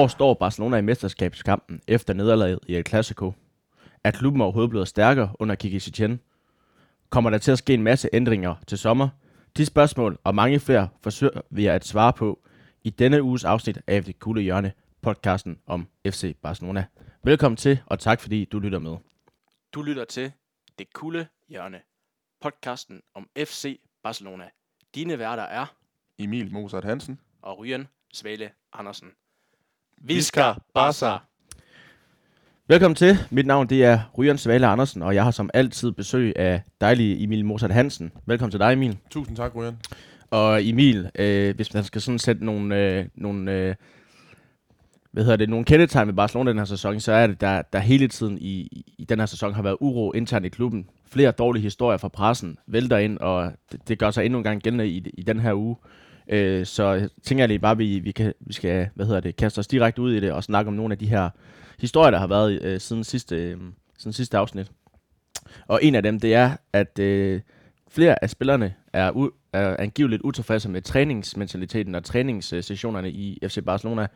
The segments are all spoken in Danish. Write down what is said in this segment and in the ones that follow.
Hvor står Barcelona i mesterskabskampen efter nederlaget i El Clasico? Er klubben overhovedet blevet stærkere under Kiki Setien? Kommer der til at ske en masse ændringer til sommer? De spørgsmål og mange flere forsøger vi at svare på i denne uges afsnit af Det Kulde Hjørne, podcasten om FC Barcelona. Velkommen til, og tak fordi du lytter med. Du lytter til Det Kulde Hjørne, podcasten om FC Barcelona. Dine værter er Emil Mozart Hansen. og Ryan Svale Andersen. Visca Barca. Velkommen til. Mit navn det er Ryan Svale Andersen, og jeg har som altid besøg af dejlige Emil Mozart Hansen. Velkommen til dig, Emil. Tusind tak, Ryan. Og Emil, øh, hvis man skal sådan sætte nogle, øh, nogle, øh, hvad hedder det, nogle kendetegn ved Barcelona den her sæson, så er det, der, der hele tiden i, i- i den her sæson har været uro internt i klubben. Flere dårlige historier fra pressen vælter ind, og det, det gør sig endnu en gang gældende i, i den her uge. Øh, så tænker jeg lige bare, at vi, vi, kan, vi skal hvad hedder det, kaste os direkte ud i det og snakke om nogle af de her historier, der har været øh, siden, sidste, øh, siden sidste afsnit. Og en af dem, det er, at øh, flere af spillerne er, u- er angiveligt utilfredse med træningsmentaliteten og træningssessionerne i FC Barcelona.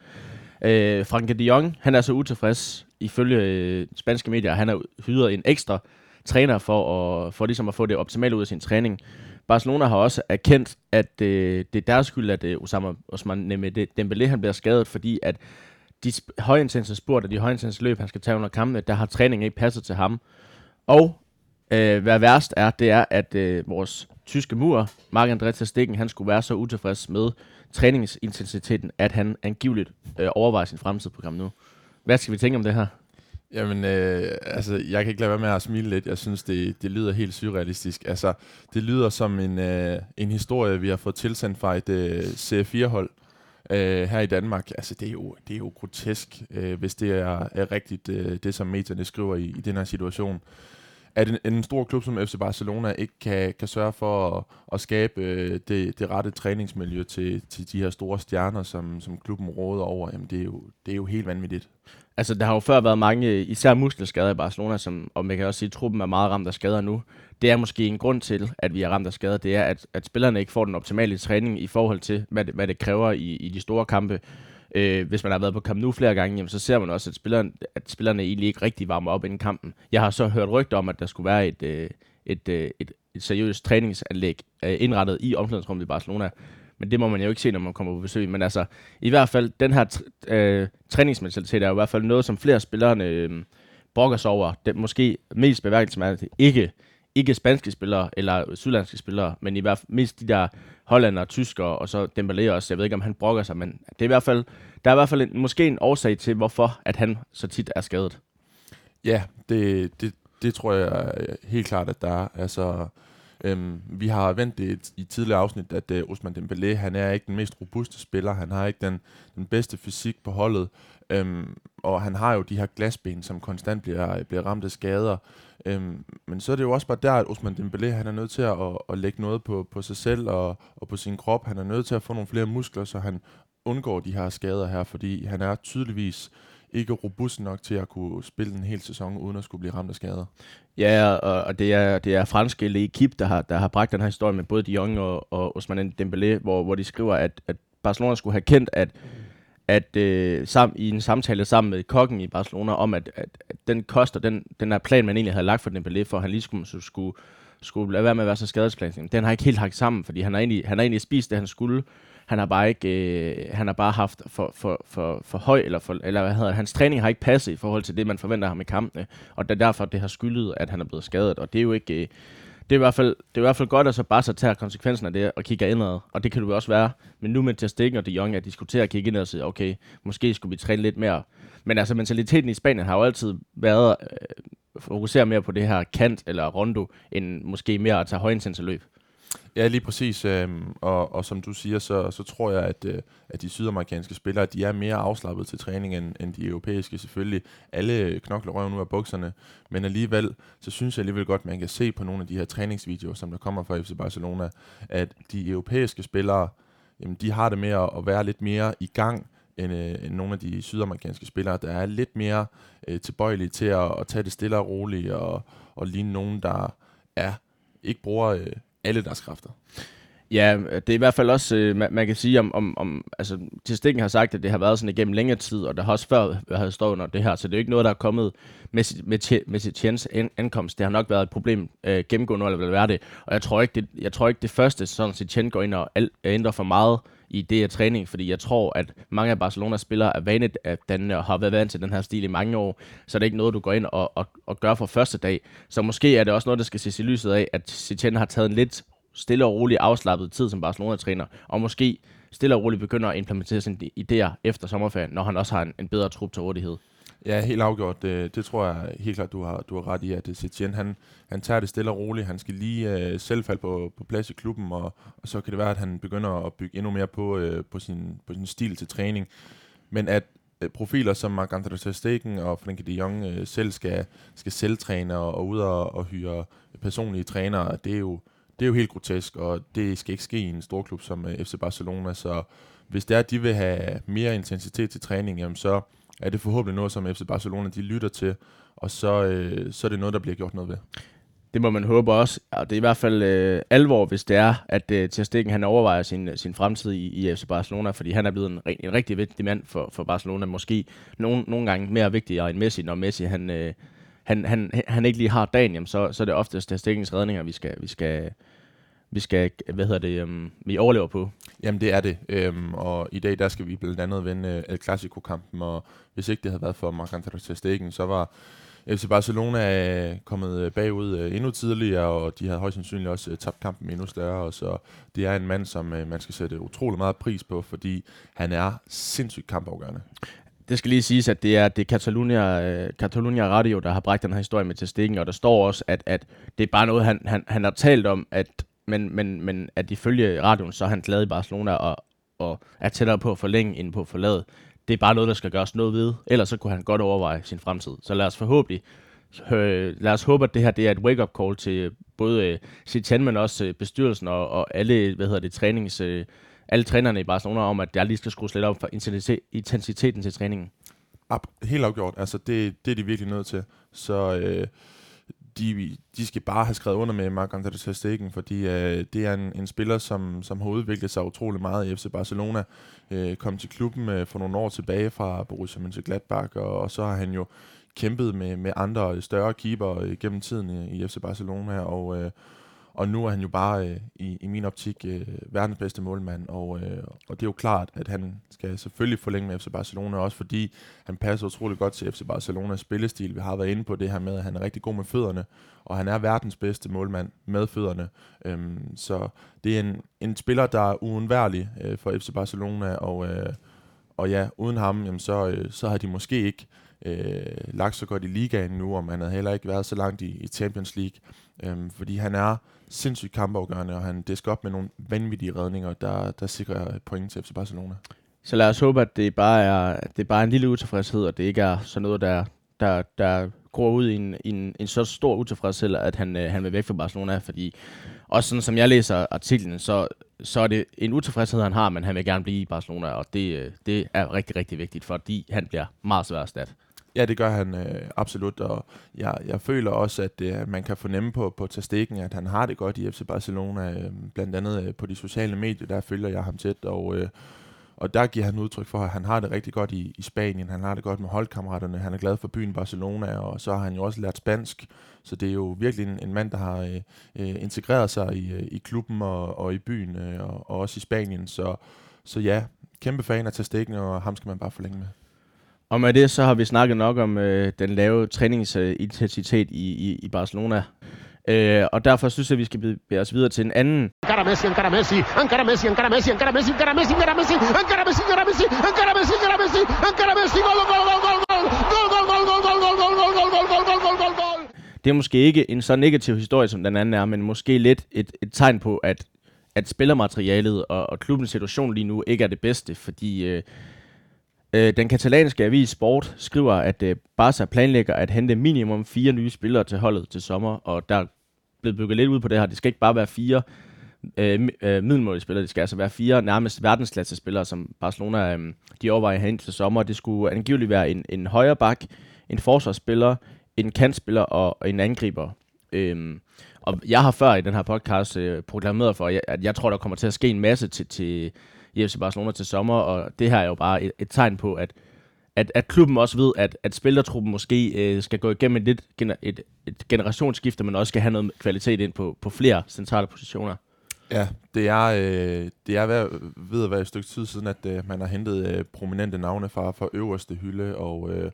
Øh, Frank de Jong, han er så utilfreds ifølge øh, spanske medier. Han har hyret en ekstra træner for, at, for ligesom at få det optimale ud af sin træning. Barcelona har også erkendt, at øh, det er deres skyld, at øh, Osama Osman Dembélé han bliver skadet, fordi at de sp- højintense spurt og de højintense løb, han skal tage under kampene, der har træningen ikke passet til ham. Og øh, hvad værst er, det er, at øh, vores tyske mur, Marc-André Ter Stegen, han skulle være så utilfreds med træningsintensiteten, at han angiveligt øh, overvejer sin fremtid på kampen nu. Hvad skal vi tænke om det her? Jamen, øh, altså, jeg kan ikke lade være med at smile lidt. Jeg synes, det, det lyder helt surrealistisk. Altså, det lyder som en, øh, en historie, vi har fået tilsendt fra et øh, C4-hold øh, her i Danmark. Altså, det er jo, det er jo grotesk, øh, hvis det er, er rigtigt, øh, det som medierne skriver i, i den her situation. At en, en stor klub som FC Barcelona ikke kan, kan sørge for at, at skabe øh, det, det rette træningsmiljø til, til de her store stjerner, som, som klubben råder over, jamen det er, jo, det er jo helt vanvittigt. Altså, der har jo før været mange, især muskelskader i Barcelona, som, og man kan også sige, at truppen er meget ramt af skader nu. Det er måske en grund til, at vi er ramt af skader, det er, at, at spillerne ikke får den optimale træning i forhold til, hvad det, hvad det kræver i, i de store kampe. Øh, hvis man har været på Camp Nou flere gange, jamen, så ser man også, at spillerne, at spillerne egentlig ikke rigtig varmer op inden kampen. Jeg har så hørt rygter om, at der skulle være et, øh, et, øh, et, et seriøst træningsanlæg øh, indrettet i omklædningsrummet i Barcelona. Men det må man jo ikke se, når man kommer på besøg. Men altså, i hvert fald, den her tr- øh, træningsmentalitet er jo i hvert fald noget, som flere spillerne øh, brokker sig over. Det måske mest beværkelsesværdigt ikke, ikke spanske spillere eller sydlandske spillere, men i hvert fald mest de der hollandere, tyskere og så Dembélé også. Jeg ved ikke, om han brokker sig, men det er i hvert fald, der er i hvert fald en, måske en årsag til, hvorfor at han så tit er skadet. Ja, det, det, det tror jeg helt klart, at der er. Altså, øhm, vi har vendt det i et tidligere afsnit, at øh, uh, Osman Dembélé, han er ikke den mest robuste spiller. Han har ikke den, den bedste fysik på holdet. Øhm, og han har jo de her glasben, som konstant bliver, bliver ramt af skader. Øhm, men så er det jo også bare der, at Osman Dembélé, han er nødt til at, at, at lægge noget på, på sig selv og, og på sin krop. Han er nødt til at få nogle flere muskler, så han undgår de her skader her, fordi han er tydeligvis ikke robust nok til at kunne spille en hel sæson uden at skulle blive ramt af skader. Ja, og, og det er, det er franske L'Equipe, der har, der har bragt den her historie med både de Jong og, og Osman Dembélé, hvor, hvor de skriver, at, at Barcelona skulle have kendt, at, at øh, sam, i en samtale sammen med kokken i Barcelona, om at, at, at den koster, den, den her plan, man egentlig havde lagt for Dembélé, for at han lige skulle, skulle, skulle, skulle lade være med at være så skadesplads, den har ikke helt hakt sammen, fordi han har egentlig, han har egentlig spist det, han skulle. Han har bare ikke, øh, han har bare haft for, for, for, for høj, eller, for, eller hvad hedder det, hans træning har ikke passet i forhold til det, man forventer ham i kampene, og det er derfor, det har skyldet, at han er blevet skadet, og det er jo ikke, øh, det er, i hvert fald, det er i hvert fald godt at så bare så tager konsekvensen af det og kigger indad. Og det kan du også være. Men nu med Testikken og De Jong at diskutere at kigge indad og sige, okay, måske skulle vi træne lidt mere. Men altså mentaliteten i Spanien har jo altid været øh, fokusere mere på det her kant eller rondo, end måske mere at tage højintense løb. Ja, lige præcis. øhm, og, og som du siger, så, så tror jeg, at, øh, at de sydamerikanske spillere, de er mere afslappet til træning end, end de europæiske selvfølgelig. Alle knokler røven ud af bukserne, men alligevel, så synes jeg alligevel godt, man kan se på nogle af de her træningsvideoer, som der kommer fra FC Barcelona, at de europæiske spillere, jamen, de har det med at at være lidt mere i gang, end, øh, end nogle af de sydamerikanske spillere, der er lidt mere øh, tilbøjelige til at, at tage det stille og roligt, og, og ligne nogen, der er, ikke bruger øh, alle deres kræfter. Ja, det er i hvert fald også, øh, man, man kan sige om, om, om altså, til Stikken har sagt, at det har været sådan igennem længere tid, og der har også før havde stået under det her, så det er jo ikke noget, der er kommet med, med, med sit tjens ankomst. Det har nok været et problem øh, gennemgående, eller hvad det, og jeg tror ikke, det, jeg tror ikke det første, sådan sit tjen går ind og ændrer for meget i det her træning, fordi jeg tror, at mange af Barcelonas spillere er vanet at den, og har været vant til den her stil i mange år, så det er ikke noget, du går ind og, og, og gør for første dag. Så måske er det også noget, der skal ses i lyset af, at Setien har taget en lidt stille og rolig afslappet tid som Barcelona-træner, og måske stille og roligt begynder at implementere sine idéer efter sommerferien, når han også har en, en bedre trup til rådighed. Ja, helt afgjort. Det, det tror jeg helt klart, du har, du har ret i, at øh, Setien, han, han tager det stille og roligt. Han skal lige øh, selv falde på, på plads i klubben, og, og så kan det være, at han begynder at bygge endnu mere på, øh, på, sin, på sin stil til træning. Men at øh, profiler som Marc-André Ter Stegen og Frenkie de Jong øh, selv skal, skal selvtræne og, og ud og, og hyre personlige trænere, det er jo, det er jo helt grotesk, og det skal ikke ske i en stor klub som øh, FC Barcelona, så hvis det er, at de vil have mere intensitet til træning, jamen så er det forhåbentlig noget, som FC Barcelona de lytter til, og så, øh, så er det noget, der bliver gjort noget ved. Det må man håbe også. Og det er i hvert fald øh, alvor, hvis det er, at øh, Ter Stegen han overvejer sin, øh, sin fremtid i, i FC Barcelona, fordi han er blevet en, en rigtig vigtig mand for, for Barcelona. Måske nogle, nogle gange mere vigtigere end Messi, når Messi han, øh, han, han, han ikke lige har dagen, jamen, så, så er det oftest Ter Stegens redninger, vi skal, vi skal, vi skal, hvad hedder det, um, vi overlever på. Jamen det er det, øhm, og i dag der skal vi blandt andet vinde El Clasico-kampen, og hvis ikke det havde været for Marc-André Ter Stegen, så var FC Barcelona øh, kommet øh, bagud øh, endnu tidligere, og de havde højst sandsynligt også tabt kampen endnu større, så det er en mand, som man skal sætte utrolig meget pris på, fordi han er sindssygt kampafgørende. Det skal lige siges, at det er, det er Catalunya, Catalunya Radio, der har bragt den her historie med til stikken, og der står også, at, at det er bare noget, han, han, han har talt om, at men, men, men at ifølge radioen, så er han glad i Barcelona og, og er tættere på at forlænge end på at forlade. Det er bare noget, der skal gøres noget ved, ellers så kunne han godt overveje sin fremtid. Så lad os forhåbentlig, øh, lad os håbe, at det her det er et wake-up call til både øh, men også øh, bestyrelsen og, og alle, hvad hedder det, trænings, øh, alle trænerne i Barcelona om, at der lige skal skrues lidt op for intensiteten til træningen. Helt afgjort. Altså, det, det er de virkelig nødt til. Så øh, de, de skal bare have skrevet under med Marc-André Ter Stegen, fordi øh, det er en, en spiller, som, som har udviklet sig utrolig meget i FC Barcelona. Øh, kom til klubben øh, for nogle år tilbage fra Borussia Mönchengladbach, og, og så har han jo kæmpet med, med andre øh, større keeper øh, gennem tiden i, i FC Barcelona, og, øh, og nu er han jo bare øh, i, i min optik øh, verdens bedste målmand, og, øh, og det er jo klart, at han skal selvfølgelig forlænge med FC Barcelona, også fordi han passer utrolig godt til FC Barcelonas spillestil. Vi har været inde på det her med, at han er rigtig god med fødderne, og han er verdens bedste målmand med fødderne. Øhm, så det er en, en spiller, der er uundværlig øh, for FC Barcelona, og, øh, og ja, uden ham, jamen, så, øh, så har de måske ikke øh, lagt så godt i ligaen nu, og man havde heller ikke været så langt i, i Champions League, øhm, fordi han er sindssygt kampafgørende, og han disker op med nogle vanvittige redninger, der, der sikrer point til FC Barcelona. Så lad os håbe, at det bare er, det er bare en lille utilfredshed, og det ikke er sådan noget, der, der, der går ud i en, en, en så stor utilfredshed, at han, øh, han vil væk fra Barcelona, fordi også sådan som jeg læser artiklen, så, så er det en utilfredshed, han har, men han vil gerne blive i Barcelona, og det, øh, det er rigtig, rigtig vigtigt, fordi han bliver meget svært stat. Ja, det gør han øh, absolut, og jeg, jeg føler også, at øh, man kan fornemme på, på Tastikken, at han har det godt i FC Barcelona, øh, blandt andet øh, på de sociale medier, der følger jeg ham tæt, og, øh, og der giver han udtryk for, at han har det rigtig godt i, i Spanien, han har det godt med holdkammeraterne, han er glad for byen Barcelona, og så har han jo også lært spansk, så det er jo virkelig en, en mand, der har øh, øh integreret sig i, øh, i klubben og, og i byen, øh, og, og også i Spanien, så, så ja, kæmpe fan af Tastikken, og ham skal man bare forlænge med. Og med det, så har vi snakket nok om øh, den lave træningsintensitet i, i, i Barcelona. Øh, og derfor synes jeg, at vi skal bevæge os videre til en anden. Encara Messi, encara Messi, encara Messi, encara Messi, encara Messi, encara Messi, encara Messi, encara Messi, encara Messi, encara Messi, encara Messi, encara Messi, gol, gol, gol, gol, gol, gol, gol, gol, gol, gol, gol, gol, gol, gol, gol, gol, gol, gol. Det er måske ikke en så negativ historie, som den anden er, men måske lidt et, et tegn på, at, at spillermaterialet og, og klubbens situation lige nu ikke er det bedste, fordi øh, Øh, den katalanske avis Sport skriver, at øh, Barca planlægger at hente minimum fire nye spillere til holdet til sommer, og der er blevet bygget lidt ud på det her. Det skal ikke bare være fire øh, øh, middelmålspillere, det skal altså være fire nærmest verdensklasse spillere, som Barcelona øh, de overvejer at hente til sommer. Det skulle angiveligt være en, en højre bak, en forsvarsspiller, en kantspiller og, og en angriber. Øhm, og jeg har før i den her podcast øh, proklameret for, at jeg, at jeg tror, der kommer til at ske en masse til, til FC Barcelona til sommer, og det her er jo bare et, et tegn på, at, at, at klubben også ved, at, at spillertruppen måske øh, skal gå igennem et, lidt, et, et generationsskifte, men også skal have noget kvalitet ind på, på flere centrale positioner. Ja, det er, øh, det er ved, ved at være et stykke tid siden, at øh, man har hentet øh, prominente navne fra, fra øverste hylde, og, øh,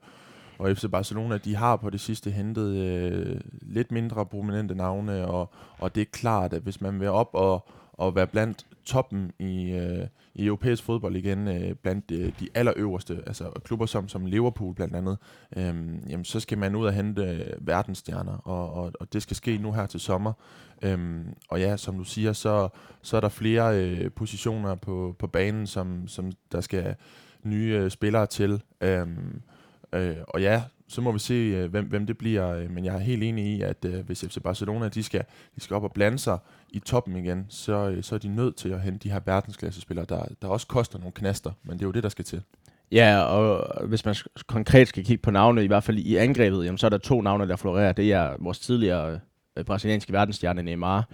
og FC Barcelona, de har på det sidste hentet øh, lidt mindre prominente navne, og, og det er klart, at hvis man vil op og, og være blandt toppen i, øh, i europæisk fodbold igen, øh, blandt de, de allerøverste, altså klubber som, som Liverpool blandt andet, øh, jamen, så skal man ud og hente øh, verdensstjerner, og, og, og det skal ske nu her til sommer. Øh, og ja, som du siger, så, så er der flere øh, positioner på, på banen, som, som der skal nye øh, spillere til. Øh, øh, og ja, så må vi se, øh, hvem, hvem det bliver. Øh, men jeg er helt enig i, at øh, hvis FC Barcelona de skal, de skal op og blande sig i toppen igen, så, øh, så er de nødt til at hente de her verdensklassespillere, der, der også koster nogle knaster. Men det er jo det, der skal til. Ja, og hvis man konkret skal kigge på navne, i hvert fald i angrebet, jamen, så er der to navne, der florerer. Det er vores tidligere øh, brasilianske verdensstjerne Neymar.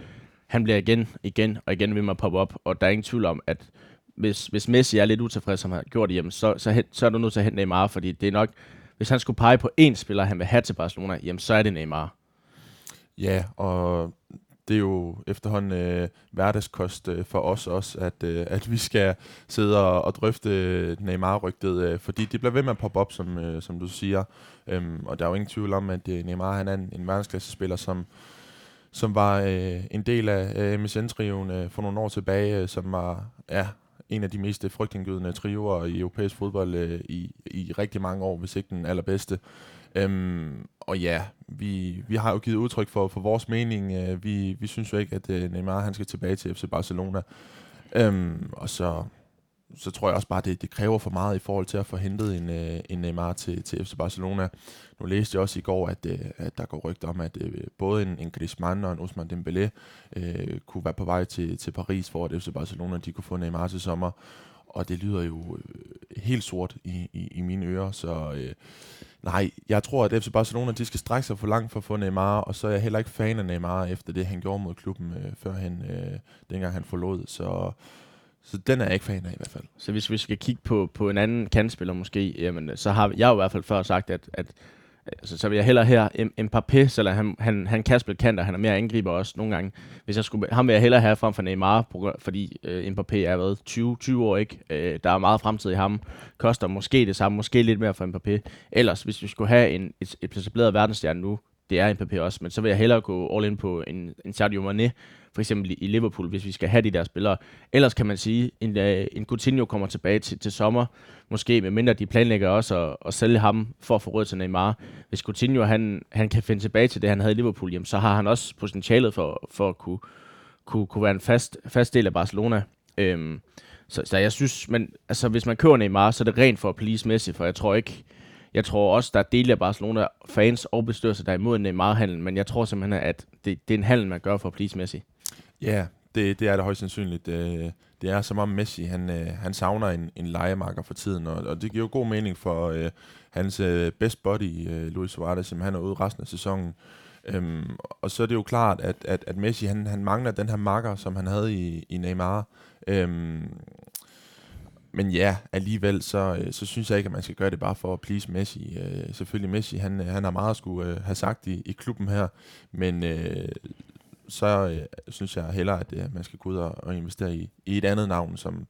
Han bliver igen, igen og igen ved med at poppe op, og der er ingen tvivl om, at hvis, hvis Messi er lidt utilfreds, som han har gjort hjemme, så, så, så er du nødt til at hente Neymar, fordi det er nok, hvis han skulle pege på én spiller, han vil have til Barcelona, jamen så er det Neymar. Ja, og det er jo efterhånden øh, hverdagskost øh, for os også, at, øh, at vi skal sidde og, og drøfte Neymar-rygtet, øh, fordi det bliver ved med at poppe op, som, øh, som du siger. Øhm, og der er jo ingen tvivl om, at øh, Neymar han er en, en verdensklasse-spiller, som, som var øh, en del af øh, MSN-triven øh, for nogle år tilbage, øh, som var ja, en af de mest øh, frygtindgydende trioer i europæisk fodbold øh, i, i rigtig mange år, hvis ikke den allerbedste. Øhm, og ja, vi, vi har jo givet udtryk for, for vores mening. Øh, vi, vi synes jo ikke, at øh, Neymar han skal tilbage til FC Barcelona. Øhm, og så, så tror jeg også bare, at det, det kræver for meget i forhold til at få hentet en, øh, en Neymar til, til FC Barcelona. Nu læste jeg også i går, at, øh, at der går rygter om, at øh, både en, en Griezmann og en Ousmane Dembélé øh, kunne være på vej til, til Paris, for at FC Barcelona de kunne få Neymar til sommer. Og det lyder jo øh, helt sort i, i, i mine ører, så... Øh, Nej, jeg tror, at FC Barcelona de skal strække sig for langt for at få Neymar, og så er jeg heller ikke fan af Neymar efter det, han gjorde mod klubben, øh, før han, øh, dengang han forlod. Så, så den er jeg ikke fan af i hvert fald. Så hvis vi skal kigge på, på en anden kandspiller måske, jamen, så har jeg jo i hvert fald før sagt, at, at altså, så vil jeg hellere her Mbappé, selvom han, han, han kan spille kanter, han er mere angriber også nogle gange. Hvis jeg skulle, ham vil jeg hellere have frem for Neymar, fordi øh, Mbappé er været 20, 20 år, ikke? Øh, der er meget fremtid i ham. Koster måske det samme, måske lidt mere for Mbappé. Ellers, hvis vi skulle have en, et, et etableret verdensstjerne nu, det er Mbappé også, men så vil jeg hellere gå all in på en, en Sergio Mane, for eksempel i Liverpool, hvis vi skal have de der spillere. Ellers kan man sige, en, øh, en Coutinho kommer tilbage til, til sommer, måske med mindre de planlægger også at, at sælge ham for at få råd til Neymar. Hvis Coutinho han, han kan finde tilbage til det, han havde i Liverpool, jamen, så har han også potentialet for, for at kunne, kunne, kunne være en fast, fast del af Barcelona. Øhm, så, så jeg synes, men altså, hvis man køber Neymar, så er det rent for at please Messi, for jeg tror ikke, jeg tror også, der er dele af Barcelona fans og bestyrelser, der er imod Neymar-handlen, men jeg tror simpelthen, at det, det er en handel, man gør for at please Messi. Ja, det, det er det højst sandsynligt. Det, det er som om Messi, han, øh, han savner en, en legemarker for tiden, og, og det giver jo god mening for øh, hans øh, best buddy, øh, Luis Suarez, som han er ude resten af sæsonen. Øhm, og så er det jo klart, at, at, at Messi han, han mangler den her marker, som han havde i, i Neymar. Øhm, men ja, alligevel, så, så synes jeg ikke, at man skal gøre det bare for at please Messi. Øh, selvfølgelig Messi, han, han har meget at skulle øh, have sagt i, i klubben her, men øh, så øh, synes jeg hellere, at øh, man skal gå ud og, og investere i, i et andet navn, som,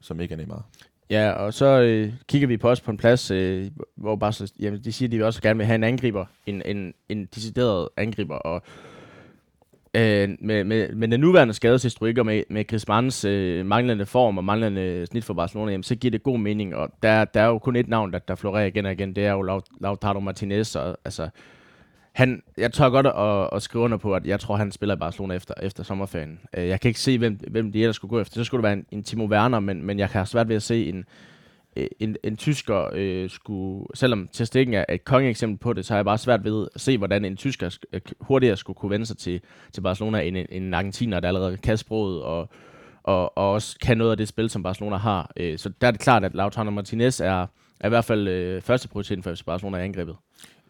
som ikke er nemmere. Ja, og så øh, kigger vi på os på en plads, øh, hvor bare så, jamen, de siger, at de også gerne vil have en angriber, en, en, en decideret angriber, og øh, med, med, med den nuværende skadeshistorik og med, med Griezmanns øh, manglende form og manglende snit for Barcelona, jamen, så giver det god mening, og der, der er jo kun et navn, der, der florerer igen og igen, det er jo Lautaro Martinez, og altså, han, jeg tør godt at, at skrive under på, at jeg tror, han spiller i Barcelona efter, efter sommerferien. Øh, jeg kan ikke se, hvem, hvem de ellers skulle gå efter. Så skulle det være en, en Timo Werner, men, men jeg kan have svært ved at se en, en, en tysker øh, skulle, selvom Testikken er et kongeeksempel på det, så har jeg bare svært ved at se, hvordan en tysker øh, hurtigere skulle kunne vende sig til, til Barcelona, end en, en argentiner, der allerede kan sproget og, og, og også kan noget af det spil, som Barcelona har. Øh, så der er det klart, at Lautaro Martinez er, er i hvert fald øh, første prioritet for FC Barcelona i angrebet.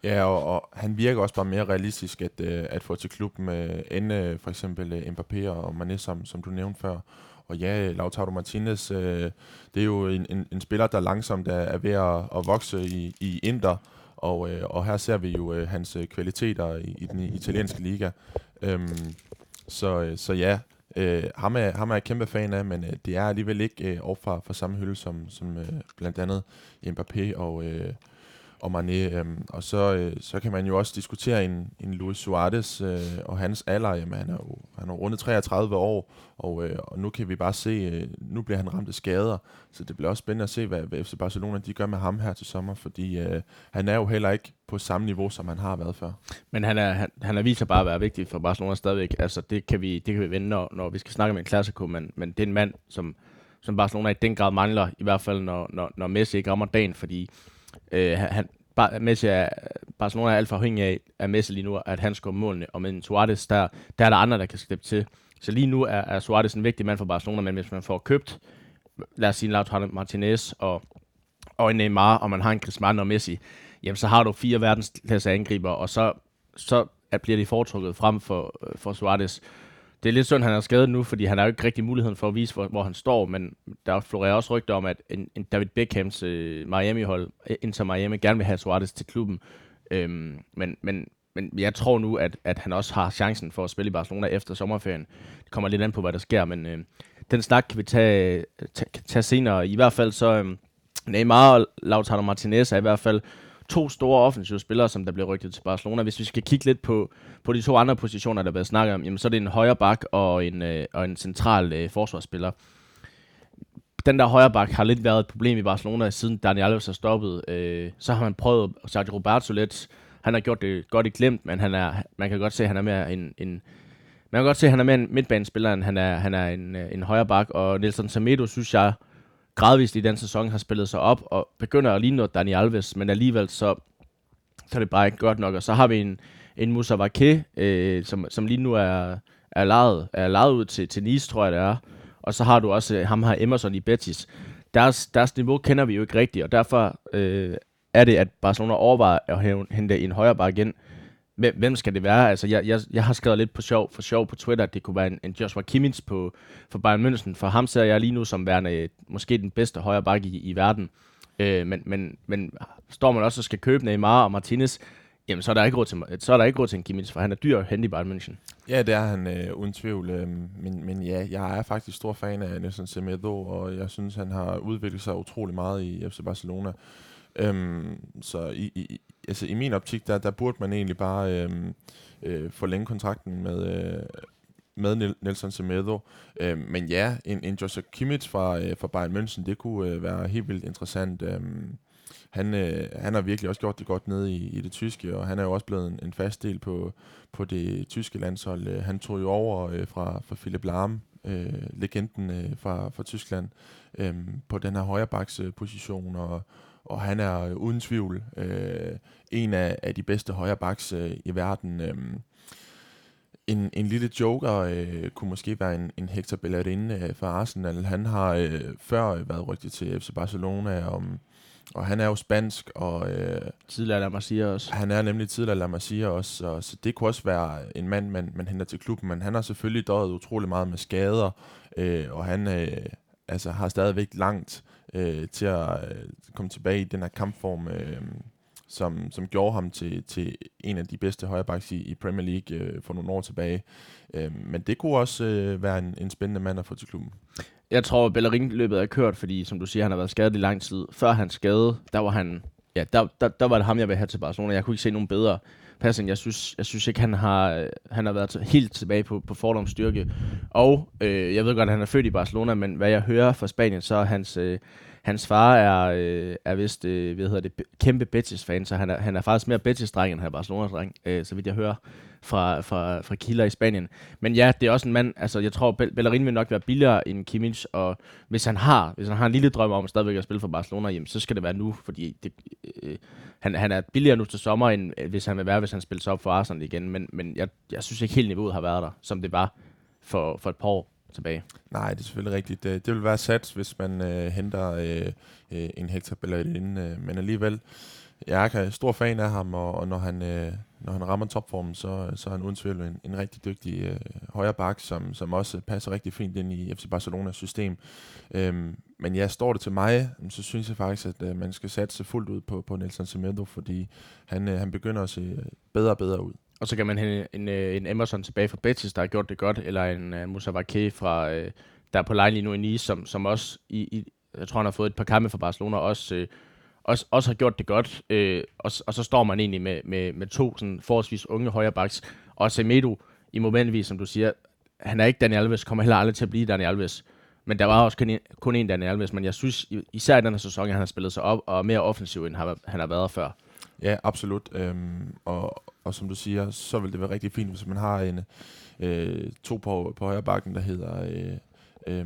Ja, og, og han virker også bare mere realistisk at, øh, at få til klubben, øh, end øh, for eksempel øh, Mbappé og Mané, som, som du nævnte før. Og ja, Lautaro Martinez, øh, det er jo en, en, en spiller, der langsomt er, er ved at, at vokse i, i Inter, og, øh, og her ser vi jo øh, hans øh, kvaliteter i, i den italienske liga. Øhm, så, øh, så ja, øh, ham, er, ham er jeg kæmpe fan af, men øh, det er alligevel ikke øh, op fra, fra samme hylde som, som øh, blandt andet Mbappé og, øh, og Mané. Øh, og så, øh, så kan man jo også diskutere en, en Luis Suarez øh, og hans alder. Jamen, han er jo han er rundet 33 år, og, øh, og nu kan vi bare se, øh, nu bliver han ramt af skader, så det bliver også spændende at se, hvad, hvad FC Barcelona de gør med ham her til sommer, fordi øh, han er jo heller ikke på samme niveau, som han har været før. Men han er, han, han er vist sig bare at være vigtig for Barcelona stadigvæk. Altså, det kan vi, det kan vi vende, når, når vi skal snakke med en klassiko, men, men det er en mand, som, som Barcelona i den grad mangler, i hvert fald når, når, når Messi ikke rammer dagen, fordi øh, han, bare, Messi er, Barcelona er alt for afhængig af, af Messi lige nu, at han scorer målene, og med en Suarez, der, der er der andre, der kan slippe til. Så lige nu er, er Suarez en vigtig mand for Barcelona, men hvis man får købt, lad os sige Lautaro Martinez og, og en Neymar, og man har en Griezmann og Messi, jamen så har du fire verdensklasse angriber, og så, så at bliver de foretrukket frem for, for Suarez. Det er lidt synd, han er skadet nu, fordi han har jo ikke rigtig muligheden for at vise, hvor, hvor han står, men der florerer også rygter om, at en, en David Beckhams øh, Miami-hold, øh, Inter Miami, gerne vil have Suarez til klubben. Øhm, men, men, men jeg tror nu, at, at han også har chancen for at spille i Barcelona efter sommerferien. Det kommer lidt an på, hvad der sker, men øh, den snak kan vi tage, tage, tage senere. I hvert fald så øh, Neymar og Lautaro Martinez er i hvert fald to store offensive spillere, som der bliver rygtet til Barcelona. Hvis vi skal kigge lidt på, på de to andre positioner, der bliver snakket om, jamen, så er det en højre bak og en, øh, og en central øh, forsvarsspiller. Den der højre bak har lidt været et problem i Barcelona, siden Daniel Alves har stoppet. Øh, så har man prøvet Sergio Roberto lidt. Han har gjort det godt i glemt, men han er, man kan godt se, at han er mere en, en man kan godt se, at han er mere en midtbanespiller, end han er, han er en, øh, en højre bak. Og Nelson Semedo, synes jeg, gradvist i den sæson har spillet sig op og begynder at ligne noget Dani Alves, men alligevel så, så er det bare ikke godt nok. Og så har vi en, en Moussa Vake, øh, som, som lige nu er, er lejet, er lejet ud til, til Nice, tror jeg det er. Og så har du også øh, ham her Emerson i Betis. Deres, deres niveau kender vi jo ikke rigtigt, og derfor øh, er det, at Barcelona overvejer at hente en højre bare igen hvem skal det være? Altså, jeg, jeg, jeg har skrevet lidt på sjov, for sjov på Twitter, at det kunne være en, en Joshua Kimmich på, for Bayern München. For ham ser jeg lige nu som værende øh, måske den bedste højre bakke i, i verden. Øh, men, men, men står man også og skal købe Neymar og Martinez, jamen så er der ikke råd til, så er der ikke råd til en Kimmich, for han er dyr hen i Bayern München. Ja, det er han øh, uden tvivl. Øh, men, men ja, jeg er faktisk stor fan af Nelson Semedo, og jeg synes, han har udviklet sig utrolig meget i FC Barcelona. Øhm, så i, i, altså i min optik, der, der burde man egentlig bare øhm, øh, forlænge kontrakten med, øh, med Nelson Semedo. Øh, men ja, en, en Joseph Kimmich fra, øh, fra Bayern München, det kunne øh, være helt vildt interessant. Øh, han, øh, han har virkelig også gjort det godt nede i, i det tyske, og han er jo også blevet en, en fast del på, på det tyske landshold. Øh, han tog jo over øh, fra, fra Philip Lahm, øh, legenden øh, fra, fra Tyskland, øh, på den her højrebaks øh, position, og, og han er uden tvivl øh, en af, af de bedste højre backs øh, i verden. Øh, en, en lille joker øh, kunne måske være en, en Hector Bellerin øh, fra Arsenal. Han har øh, før været rygtet til FC Barcelona, om, og han er jo spansk. Og, øh, tidligere La Masia også. Han er nemlig tidligere La Masia også, og, så det kunne også være en mand, man, man henter til klubben. Men han har selvfølgelig døjet utrolig meget med skader, øh, og han øh, altså, har stadigvæk langt øh, til at øh, komme tilbage i den her kampform, øh, som, som gjorde ham til, til en af de bedste højrebacks i, i Premier League øh, for nogle år tilbage. Øh, men det kunne også øh, være en, en spændende mand at få til klubben. Jeg tror, at Bellerin løbet er kørt, fordi som du siger, han har været skadet i lang tid. Før han skade, der var han, ja, der, der, der var det ham, jeg ville have til Barcelona. Jeg kunne ikke se nogen bedre passing. Jeg synes, jeg synes ikke, han har, øh, han har været helt tilbage på, på fordoms styrke. Og øh, jeg ved godt, at han er født i Barcelona, men hvad jeg hører fra Spanien, så er hans, øh, hans far er, øh, er vist øh, hvad hedder det, kæmpe Betis-fan, så han er, han er faktisk mere Betis-dreng, end han er Barcelona-dreng, øh, så vidt jeg hører fra, fra, fra kilder i Spanien. Men ja, det er også en mand, altså jeg tror, Bellerin vil nok være billigere end Kimmich, og hvis han har, hvis han har en lille drøm om at stadigvæk at spille for Barcelona, jamen, så skal det være nu, fordi det, øh, han, han er billigere nu til sommer, end øh, hvis han vil være, hvis han spiller sig op for Arsenal igen, men, men jeg, jeg synes ikke helt niveauet har været der, som det var for, for et par år tilbage. Nej, det er selvfølgelig rigtigt. Det, det vil være sats, hvis man øh, henter øh, øh, en Hector Bellerin, øh, men alligevel jeg er stor fan af ham, og, og når, han, øh, når han rammer topformen, så, så er han uden tvivl en, en rigtig dygtig øh, højre bak, som, som også passer rigtig fint ind i FC Barcelonas system. Øhm, men ja, står det til mig, så synes jeg faktisk, at øh, man skal satse fuldt ud på, på Nelson Semedo, fordi han, øh, han begynder at se øh, bedre og bedre ud. Og så kan man hente en, øh, en, en Emerson tilbage fra Betis, der har gjort det godt, eller en uh, Moussa Vake fra, uh, der er på lejen lige nu i Nice, som, som også, i, i, jeg tror han har fået et par kampe fra Barcelona, også, uh, også, også har gjort det godt. Uh, og, og så står man egentlig med, med, med to sådan forholdsvis unge højrebacks. Og Semedo, i momentvis, som du siger, han er ikke Daniel Alves, kommer heller aldrig til at blive Daniel Alves. Men der var også kun en, kun en Daniel Alves, men jeg synes især i den her sæson, at han har spillet sig op og mere offensiv, end han har været før. Ja, absolut. Øhm, og, og som du siger, så vil det være rigtig fint, hvis man har en øh, to på, på højre bakken, der hedder... Øh, øh,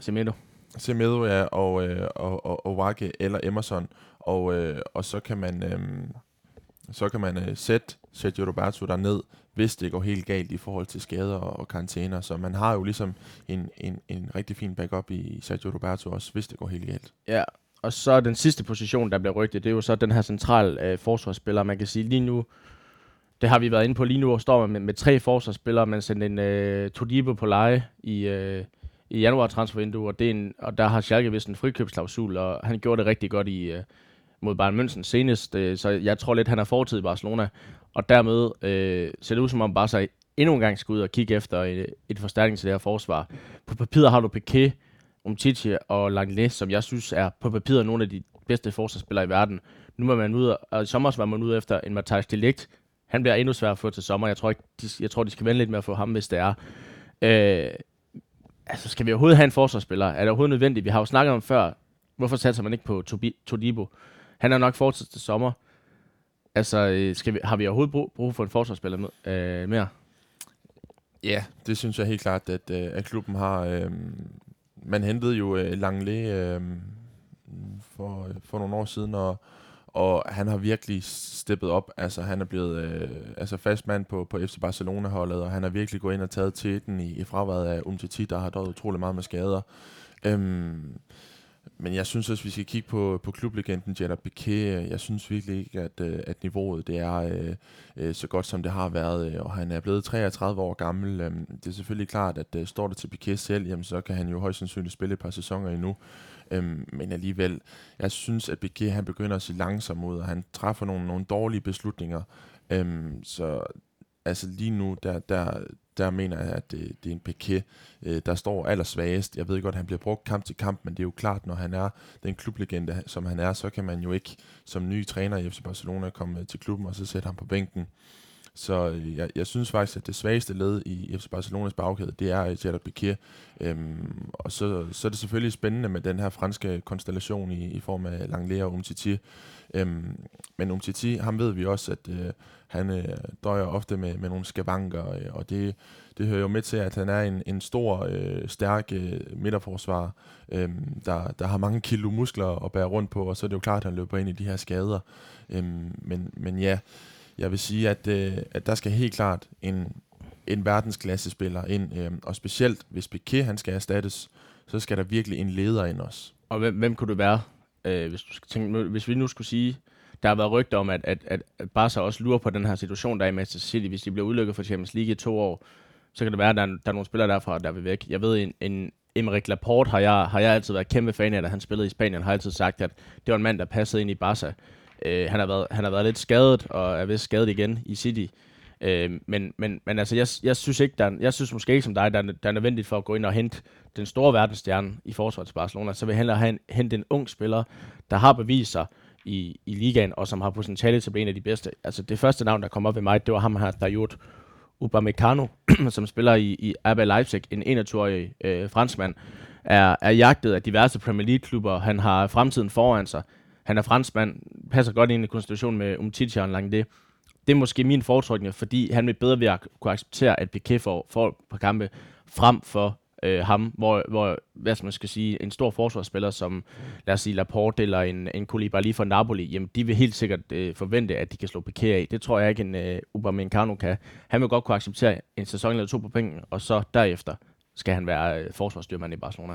Semedo. Semedo, ja, og, øh, og, og, og Wake eller Emerson. Og, øh, og så kan man, øh, så kan man øh, sætte Sergio Roberto der ned, hvis det går helt galt i forhold til skader og, og karantæner. Så man har jo ligesom en, en, en rigtig fin backup i Sergio Roberto også, hvis det går helt galt. Ja, og så den sidste position, der bliver rygtet, det er jo så den her central øh, forsvarsspiller. Man kan sige lige nu, det har vi været inde på lige nu, og står man med, med tre forsvarsspillere. Man sendte en øh, Todibo på leje i, øh, i januar transfervindue, og, det er en, og der har Schalke vist en frikøbsklausul, og han gjorde det rigtig godt i, øh, mod Bayern München senest, øh, så jeg tror lidt, han har fortid i Barcelona, og dermed øh, ser det ud som om Barca endnu en gang skal ud og kigge efter et, et forstærkning til det her forsvar. På papiret har du Piqué, Umtiti og Langley, som jeg synes er på papiret nogle af de bedste forsvarsspillere i verden. Nu var man ude, og i sommer var man ude efter en Matthijs Delict. Han bliver endnu sværere at få til sommer. Jeg tror, ikke, de, jeg tror, de skal vende lidt med at få ham, hvis det er. Øh, altså, skal vi overhovedet have en forsvarsspiller? Er det overhovedet nødvendigt? Vi har jo snakket om før, hvorfor satser man ikke på Todibo? Han er nok fortsat til sommer. Altså, øh, skal vi, har vi overhovedet brug, brug for en forsvarsspiller med, øh, mere? Ja, det synes jeg helt klart, at, øh, at klubben har. Øh, man hentede jo øh, Langley øh, for, for nogle år siden, og, og han har virkelig steppet op. Altså, han er blevet øh, altså fast mand på, på FC Barcelona-holdet, og han har virkelig gået ind og taget til den i, i fraværet af Umtiti, der har døjet utrolig meget med skader. Øhm, men jeg synes også, vi skal kigge på, på klublegenden Jada Piqué. Jeg synes virkelig ikke, at, øh, at niveauet det er øh, øh, så godt, som det har været. Øh, og han er blevet 33 år gammel. Øhm, det er selvfølgelig klart, at står det til Piqué selv, jamen, så kan han jo højst sandsynligt spille et par sæsoner endnu. Øhm, men alligevel, jeg synes, at Piqué han begynder at se langsom ud, og han træffer nogle, nogle dårlige beslutninger. Øhm, så altså lige nu, der, der, der mener jeg, at det, det er en Piqué, øh, der står allersvagest. Jeg ved godt, at han bliver brugt kamp til kamp, men det er jo klart, når han er den klublegende, som han er, så kan man jo ikke som ny træner i FC Barcelona komme øh, til klubben og så sætte ham på bænken. Så øh, jeg, jeg synes faktisk, at det svageste led i FC Barcelonas bagkæde, det er øh, Gerard Piqué. Øhm, og så, så er det selvfølgelig spændende med den her franske konstellation i, i form af Langley og Umtiti. Øhm, men Umtiti, ham ved vi også, at øh, han øh, døjer ofte med, med nogle skavanker, øh, og det, det hører jo med til, at han er en, en stor, øh, stærk øh, midterforsvar, øh, der, der har mange kilo muskler at bære rundt på, og så er det jo klart, at han løber ind i de her skader. Øh, men, men ja, jeg vil sige, at, øh, at der skal helt klart en, en verdensklassespiller ind, øh, og specielt hvis Piqué han skal erstattes, så skal der virkelig en leder ind også. Og hvem, hvem kunne det være, øh, hvis, du skal tænke, hvis vi nu skulle sige, der har været rygter om, at, at, at, at Barca også lurer på den her situation, der er i Manchester City. Hvis de bliver udelukket fra Champions League i to år, så kan det være, at der er, der er nogle spillere derfra, der vil væk. Jeg ved, en, en Emmerich Laporte har jeg, har jeg altid været kæmpe fan af, da han spillede i Spanien, har altid sagt, at det var en mand, der passede ind i Barca. Øh, han, har været, han har været lidt skadet, og er vist skadet igen i City. Øh, men, men, men altså, jeg, jeg, synes ikke, der, jeg synes måske ikke som dig, der, der er nødvendigt for at gå ind og hente den store verdensstjerne i forsvaret til Barcelona. Så vil jeg hellere have en, hente en ung spiller, der har bevist sig i, i ligaen, og som har potentiale til at blive en af de bedste. Altså det første navn, der kom op ved mig, det var ham her, Dayot Upamecano, som spiller i, i RB Leipzig, en 21-årig øh, franskmand, er, er jagtet af diverse Premier League-klubber. Han har fremtiden foran sig. Han er franskmand, passer godt ind i konstitutionen med Umtiti og Lange det. Er måske min foretrykning, fordi han vil bedre ved at kunne acceptere, at Piqué får, får på kampe, frem for øh, ham, hvor, hvor hvad skal man skal sige, en stor forsvarsspiller som, lad os sige, Laporte eller en, en Koulibaly fra Napoli, jamen de vil helt sikkert øh, forvente, at de kan slå Piqué af. Det tror jeg ikke, en øh, Upamecano kan. Han vil godt kunne acceptere en sæson eller to på penge, og så derefter skal han være øh, forsvarsstyrmand i Barcelona.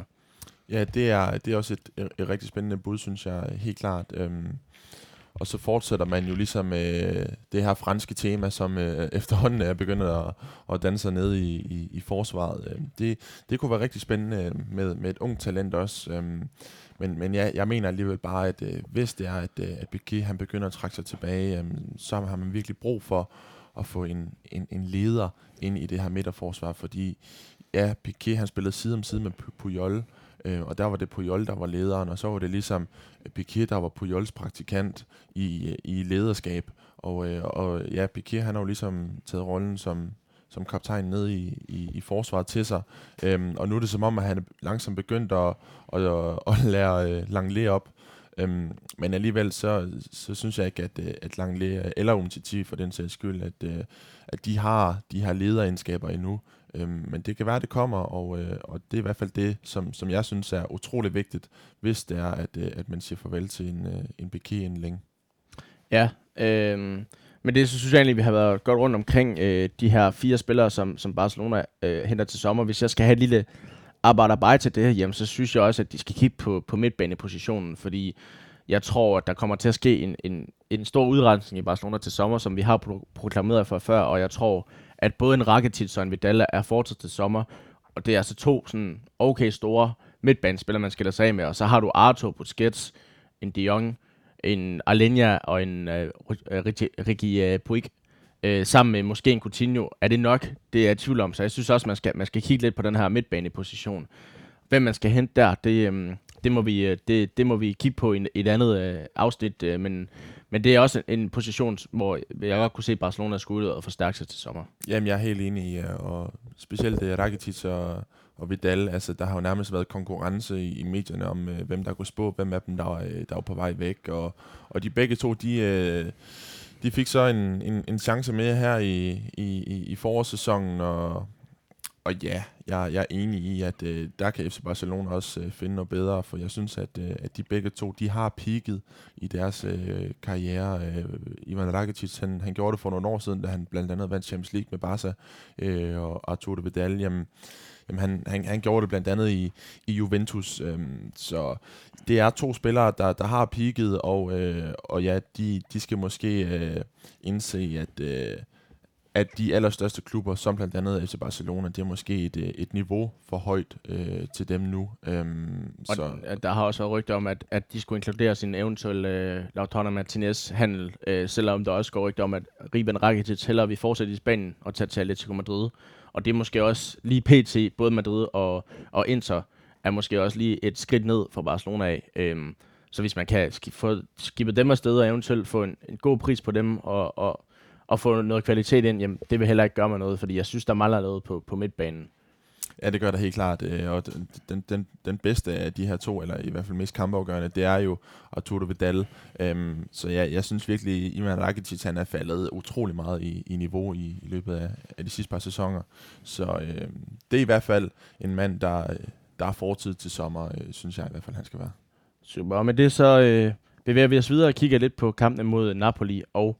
Ja, det er, det er også et, et, et rigtig spændende bud, synes jeg, helt klart. Øhm, og så fortsætter man jo ligesom øh, det her franske tema, som øh, efterhånden er begyndt at, at danse ned i, i, i forsvaret. Øh, det, det kunne være rigtig spændende øh, med, med et ungt talent også. Øh, men, men ja, jeg mener alligevel bare, at øh, hvis det er, at, øh, at Piquet han begynder at trække sig tilbage, øh, så har man virkelig brug for at få en, en, en leder ind i det her midterforsvar, fordi ja, Piquet han spillede side om side med Puyol, øh, og der var det Puyol, der var lederen, og så var det ligesom øh, Piquet, der var Puyols praktikant i, øh, i lederskab, og, øh, og ja, Piquet han har jo ligesom taget rollen som, som kaptajn ned i, i, i forsvaret til sig. Øhm, og nu er det som om, at han er langsomt begyndt at, at, at, at lære øh, Langley op. Øhm, men alligevel så, så synes jeg ikke, at, øh, at Langley eller Umtiti for den sags skyld, at, at de har de har lederegenskaber endnu. Øhm, men det kan være, at det kommer, og, øh, og det er i hvert fald det, som, som jeg synes er utrolig vigtigt, hvis det er, at, øh, at man siger farvel til en, øh, en BK en længe. Ja, øh, men det så synes jeg egentlig, vi har været godt rundt omkring øh, de her fire spillere, som, som Barcelona øh, henter til sommer. Hvis jeg skal have et lille arbejde til det her, hjem, så synes jeg også, at de skal kigge på, på midtbanepositionen, fordi jeg tror, at der kommer til at ske en, en, en stor udrensning i Barcelona til sommer, som vi har pro- proklameret for før, og jeg tror, at både en Rakitic og en Vidal er fortsat til sommer, og det er altså to sådan okay store midtbanespillere, man skiller sig af med, og så har du Arthur, Busquets, en De Jong, en Alenia og en uh, Ricky uh, Puig, uh, sammen med måske en Coutinho. Er det nok? Det er jeg i tvivl om, så jeg synes også, man skal, man skal kigge lidt på den her midtbaneposition. Hvem man skal hente der, det, um, det, må, vi, øh, det, det må vi kigge på i et andet øh, afsnit, øh, men men det er også en position, hvor jeg godt kunne se, at Barcelona skulle ud og forstærke sig til sommer. Jamen, jeg er helt enig i, og specielt det Rakitic og, og Vidal, altså der har jo nærmest været konkurrence i, i medierne om, øh, hvem der kunne spå, hvem af dem, der var, der var på vej væk, og, og de begge to, de, øh, de fik så en, en, en chance med her i, i, i forårssæsonen, og, og ja, jeg, jeg er enig i, at øh, der kan FC Barcelona også øh, finde noget bedre, for jeg synes, at, øh, at de begge to, de har peaked i deres øh, karriere. Øh, Ivan Rakitic, han, han gjorde det for nogle år siden, da han blandt andet vandt Champions League med Barca, øh, og Arturo Vidal, jamen, jamen han, han, han gjorde det blandt andet i, i Juventus. Øh, så det er to spillere, der, der har peaked, og, øh, og ja, de, de skal måske øh, indse, at... Øh, at de allerstørste klubber, som blandt andet FC Barcelona, det er måske et, øh, et niveau for højt øh, til dem nu. Øhm, og så. der har også været rygter om, at, at de skulle inkludere sin eventuelle øh, Lautaro Martinez-handel, øh, selvom der også går rygter om, at Riben Rakitic hellere vil fortsætte i Spanien og tage til Atletico Madrid. Og det er måske også lige pt. både Madrid og, og Inter er måske også lige et skridt ned for Barcelona af. Øhm, så hvis man kan få skibet dem afsted og eventuelt få en, en god pris på dem og, og at få noget kvalitet ind, jamen, det vil heller ikke gøre mig noget, fordi jeg synes, der mangler noget på, på midtbanen. Ja, det gør der helt klart, øh, og den, den, den bedste af de her to, eller i hvert fald mest kampafgørende, det er jo Arturo Vidal. Øhm, så ja, jeg synes virkelig, Iman Rakitic han er faldet utrolig meget i, i niveau i, i løbet af, af de sidste par sæsoner. Så øh, det er i hvert fald en mand, der, der er fortid til sommer, øh, synes jeg i hvert fald, han skal være. Super, og med det så øh, bevæger vi os videre og kigger lidt på kampen mod Napoli og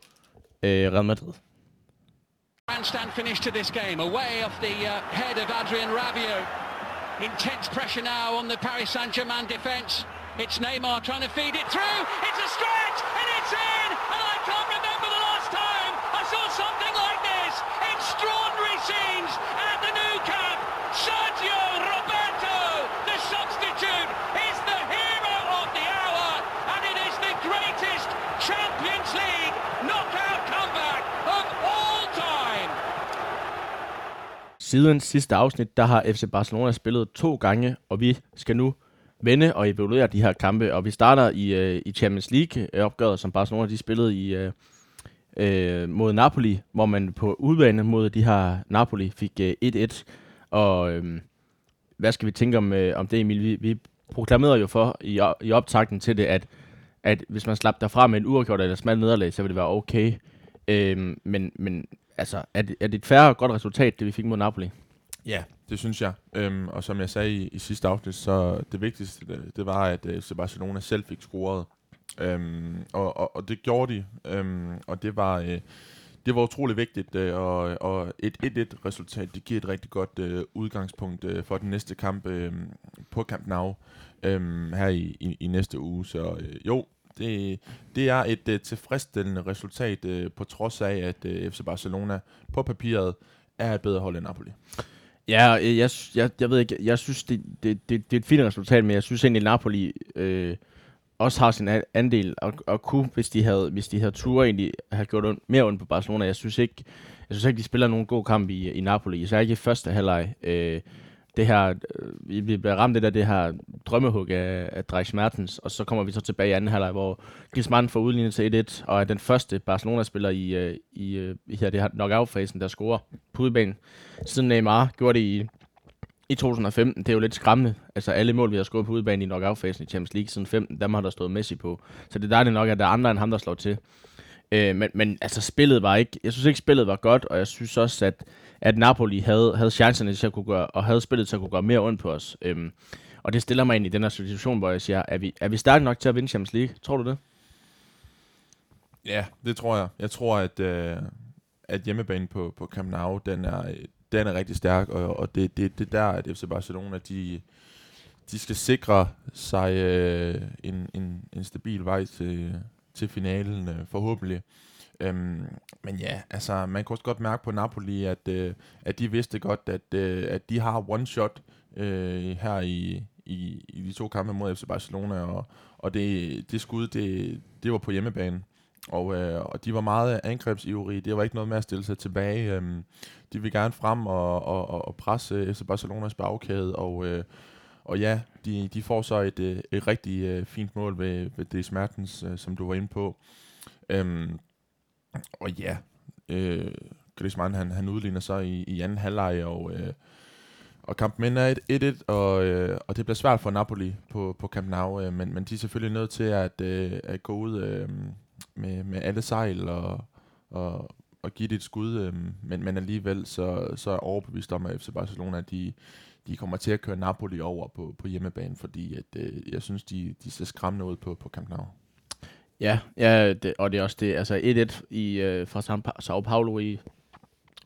eh, Real Madrid. Grandstand finish to this game, away off the uh, head of Adrian Rabiot. Intense pressure now on the Paris Saint-Germain defence. It's Neymar trying to feed it through. It's a stretch, and it's in! Siden sidste afsnit, der har FC Barcelona spillet to gange, og vi skal nu vende og evaluere de her kampe. Og vi starter i, øh, i Champions League-opgøret, øh, som Barcelona de spillede i, øh, øh, mod Napoli, hvor man på udbane mod de her Napoli fik øh, uh, 1-1. Og øh, hvad skal vi tænke om, øh, om det, Emil? Vi, vi proklamerede jo for i, i optakten til det, at at hvis man slap derfra med en uafgjort eller smalt nederlag, så ville det være okay. Øh, men, men altså, er det, er det et færre godt resultat, det vi fik mod Napoli? Ja, det synes jeg. Øhm, og som jeg sagde i, i sidste afsnit, så det vigtigste, det, det var, at uh, Barcelona selv fik scoret. Øhm, og, og, og det gjorde de. Øhm, og det var, uh, det var utrolig vigtigt, øh, og, og et 1-1-resultat, det giver et rigtig godt øh, udgangspunkt øh, for den næste kamp øh, på Camp Nou øh, her i, i, i næste uge. Så øh, jo, det, det er et øh, tilfredsstillende resultat, øh, på trods af, at øh, FC Barcelona på papiret er et bedre hold end Napoli. Ja, øh, jeg, jeg, jeg ved ikke, jeg synes, det, det, det, det er et fint resultat, men jeg synes egentlig, at Napoli øh, også har sin andel, og, og kunne, hvis de havde, hvis de havde tur egentlig have gjort und, mere ondt på Barcelona. Jeg synes ikke, jeg synes ikke, de spiller nogen god kamp i, i Napoli, især ikke i første halvleg. Øh, det her, øh, vi bliver ramt af det her drømmehug af, af Dries Mertens, og så kommer vi så tilbage i anden halvleg, hvor Griezmann får udlignet til 1-1, og er den første Barcelona-spiller i, øh, i, øh, i her, det her knockout-fasen, der scorer på udbanen. Siden Neymar gjorde det i, i 2015, det er jo lidt skræmmende. Altså alle mål, vi har scoret på udbanen i knockout-fasen i Champions League siden 15, dem har der stået Messi på. Så det der er det nok, at der er andre end ham, der slår til. Øh, men, men altså spillet var ikke, jeg synes ikke spillet var godt, og jeg synes også, at at Napoli havde, havde chancerne til at kunne gøre, og havde spillet til at kunne gøre mere ondt på os. Øhm, og det stiller mig ind i den her situation, hvor jeg siger, er vi, er vi stærke nok til at vinde Champions League? Tror du det? Ja, det tror jeg. Jeg tror, at, øh, at hjemmebanen på, på Camp Nou, den er, den er rigtig stærk, og, og det, det, det der, at FC Barcelona, de, de skal sikre sig øh, en, en, en stabil vej til, til finalen, øh, forhåbentlig. Øhm, men ja, altså, man kunne også godt mærke på Napoli, at, øh, at de vidste godt, at, øh, at de har one shot øh, her i, i, i de to kampe mod FC Barcelona, og, og det, det skud, det, det var på hjemmebane. Og, øh, og de var meget angrebsivrige. Det var ikke noget med at stille sig tilbage. Øhm, de ville gerne frem og, og, og presse FC Barcelonas bagkæde, og, øh, og ja, de, de får så et, øh, et rigtig øh, fint mål ved, ved det smertens, øh, som du var inde på. Øhm, og ja, øh, Griezmann han, han udligner så i, i anden halvleg, og, øh, og kampen ender 1-1, og, øh, og det bliver svært for Napoli på, på Camp Nou, øh, men, men de er selvfølgelig nødt til at, øh, at gå ud øh, med, med alle sejl og, og, og give det et skud, øh, men, men alligevel så, så er jeg overbevist om, at FC Barcelona, de, de kommer til at køre Napoli over på, på hjemmebane, fordi at, øh, jeg synes, de, de ser skræmmende ud på, på Camp Nou. Ja, ja det, og det er også det, altså 1-1 i, øh, fra San, pa- Sao Paulo i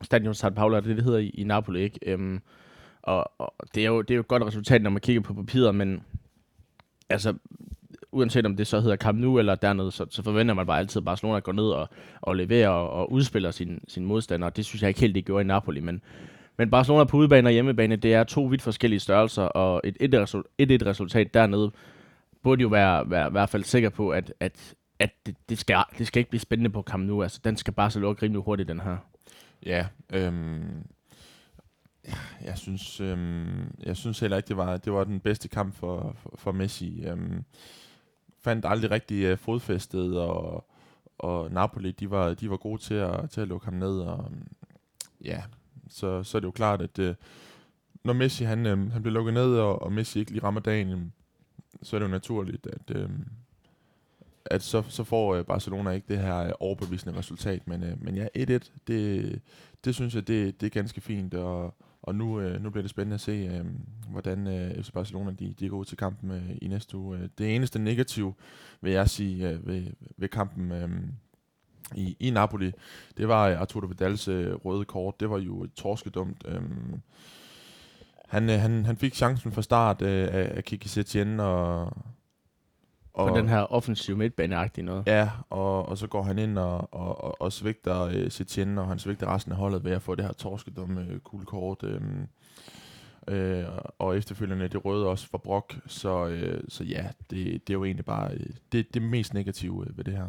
Stadion San Paulo, er det, det hedder i, i Napoli, ikke? Øhm, og, og det, er jo, det er jo et godt resultat, når man kigger på papiret, men altså, uanset om det så hedder Camp Nou eller dernede, så, så forventer man bare altid, at Barcelona går ned og, og leverer og, og udspiller sin, sin modstander. Det synes jeg ikke helt, det gjorde i Napoli, men, men Barcelona på udebane og hjemmebane, det er to vidt forskellige størrelser, og et 1-1-resultat dernede burde jo være, være i hvert fald sikker på, at, at, at det, det, skal, det skal ikke blive spændende på kamp nu. Altså, den skal bare så lukke rimelig hurtigt, den her. Ja, øhm, jeg synes, øhm, jeg synes heller ikke, det var, det var den bedste kamp for, for, for Messi. Øhm, fandt aldrig rigtig uh, fodfæstet, og, og Napoli, de var, de var gode til at, til at lukke ham ned. Og, ja, så, så er det jo klart, at øh, når Messi han, øh, han bliver lukket ned, og, og Messi ikke lige rammer dagen, så er det jo naturligt, at, øh, at så, så får øh, Barcelona ikke det her øh, overbevisende resultat. Men, øh, men ja, 1-1, det, det synes jeg, det, det er ganske fint. Og, og nu, øh, nu bliver det spændende at se, øh, hvordan øh, FC Barcelona de, de går ud til kampen øh, i næste uge. Det eneste negativ, vil jeg sige, øh, ved, ved kampen øh, i, i Napoli, det var Arturo Vidals øh, røde kort. Det var jo et torskedumt. Øh, han, øh, han, han fik chancen fra start øh, af, Kiki Setien, og og, på den her offensiv midtbaneagtige noget. Ja, og, og så går han ind og, og, og, og svigter øh, Setien, og han svigter resten af holdet ved at få det her torskedumme øh, kort. Øh, øh, og efterfølgende det røde også for Brock. Så, øh, så ja, det, det er jo egentlig bare øh, det, det mest negative øh, ved det her.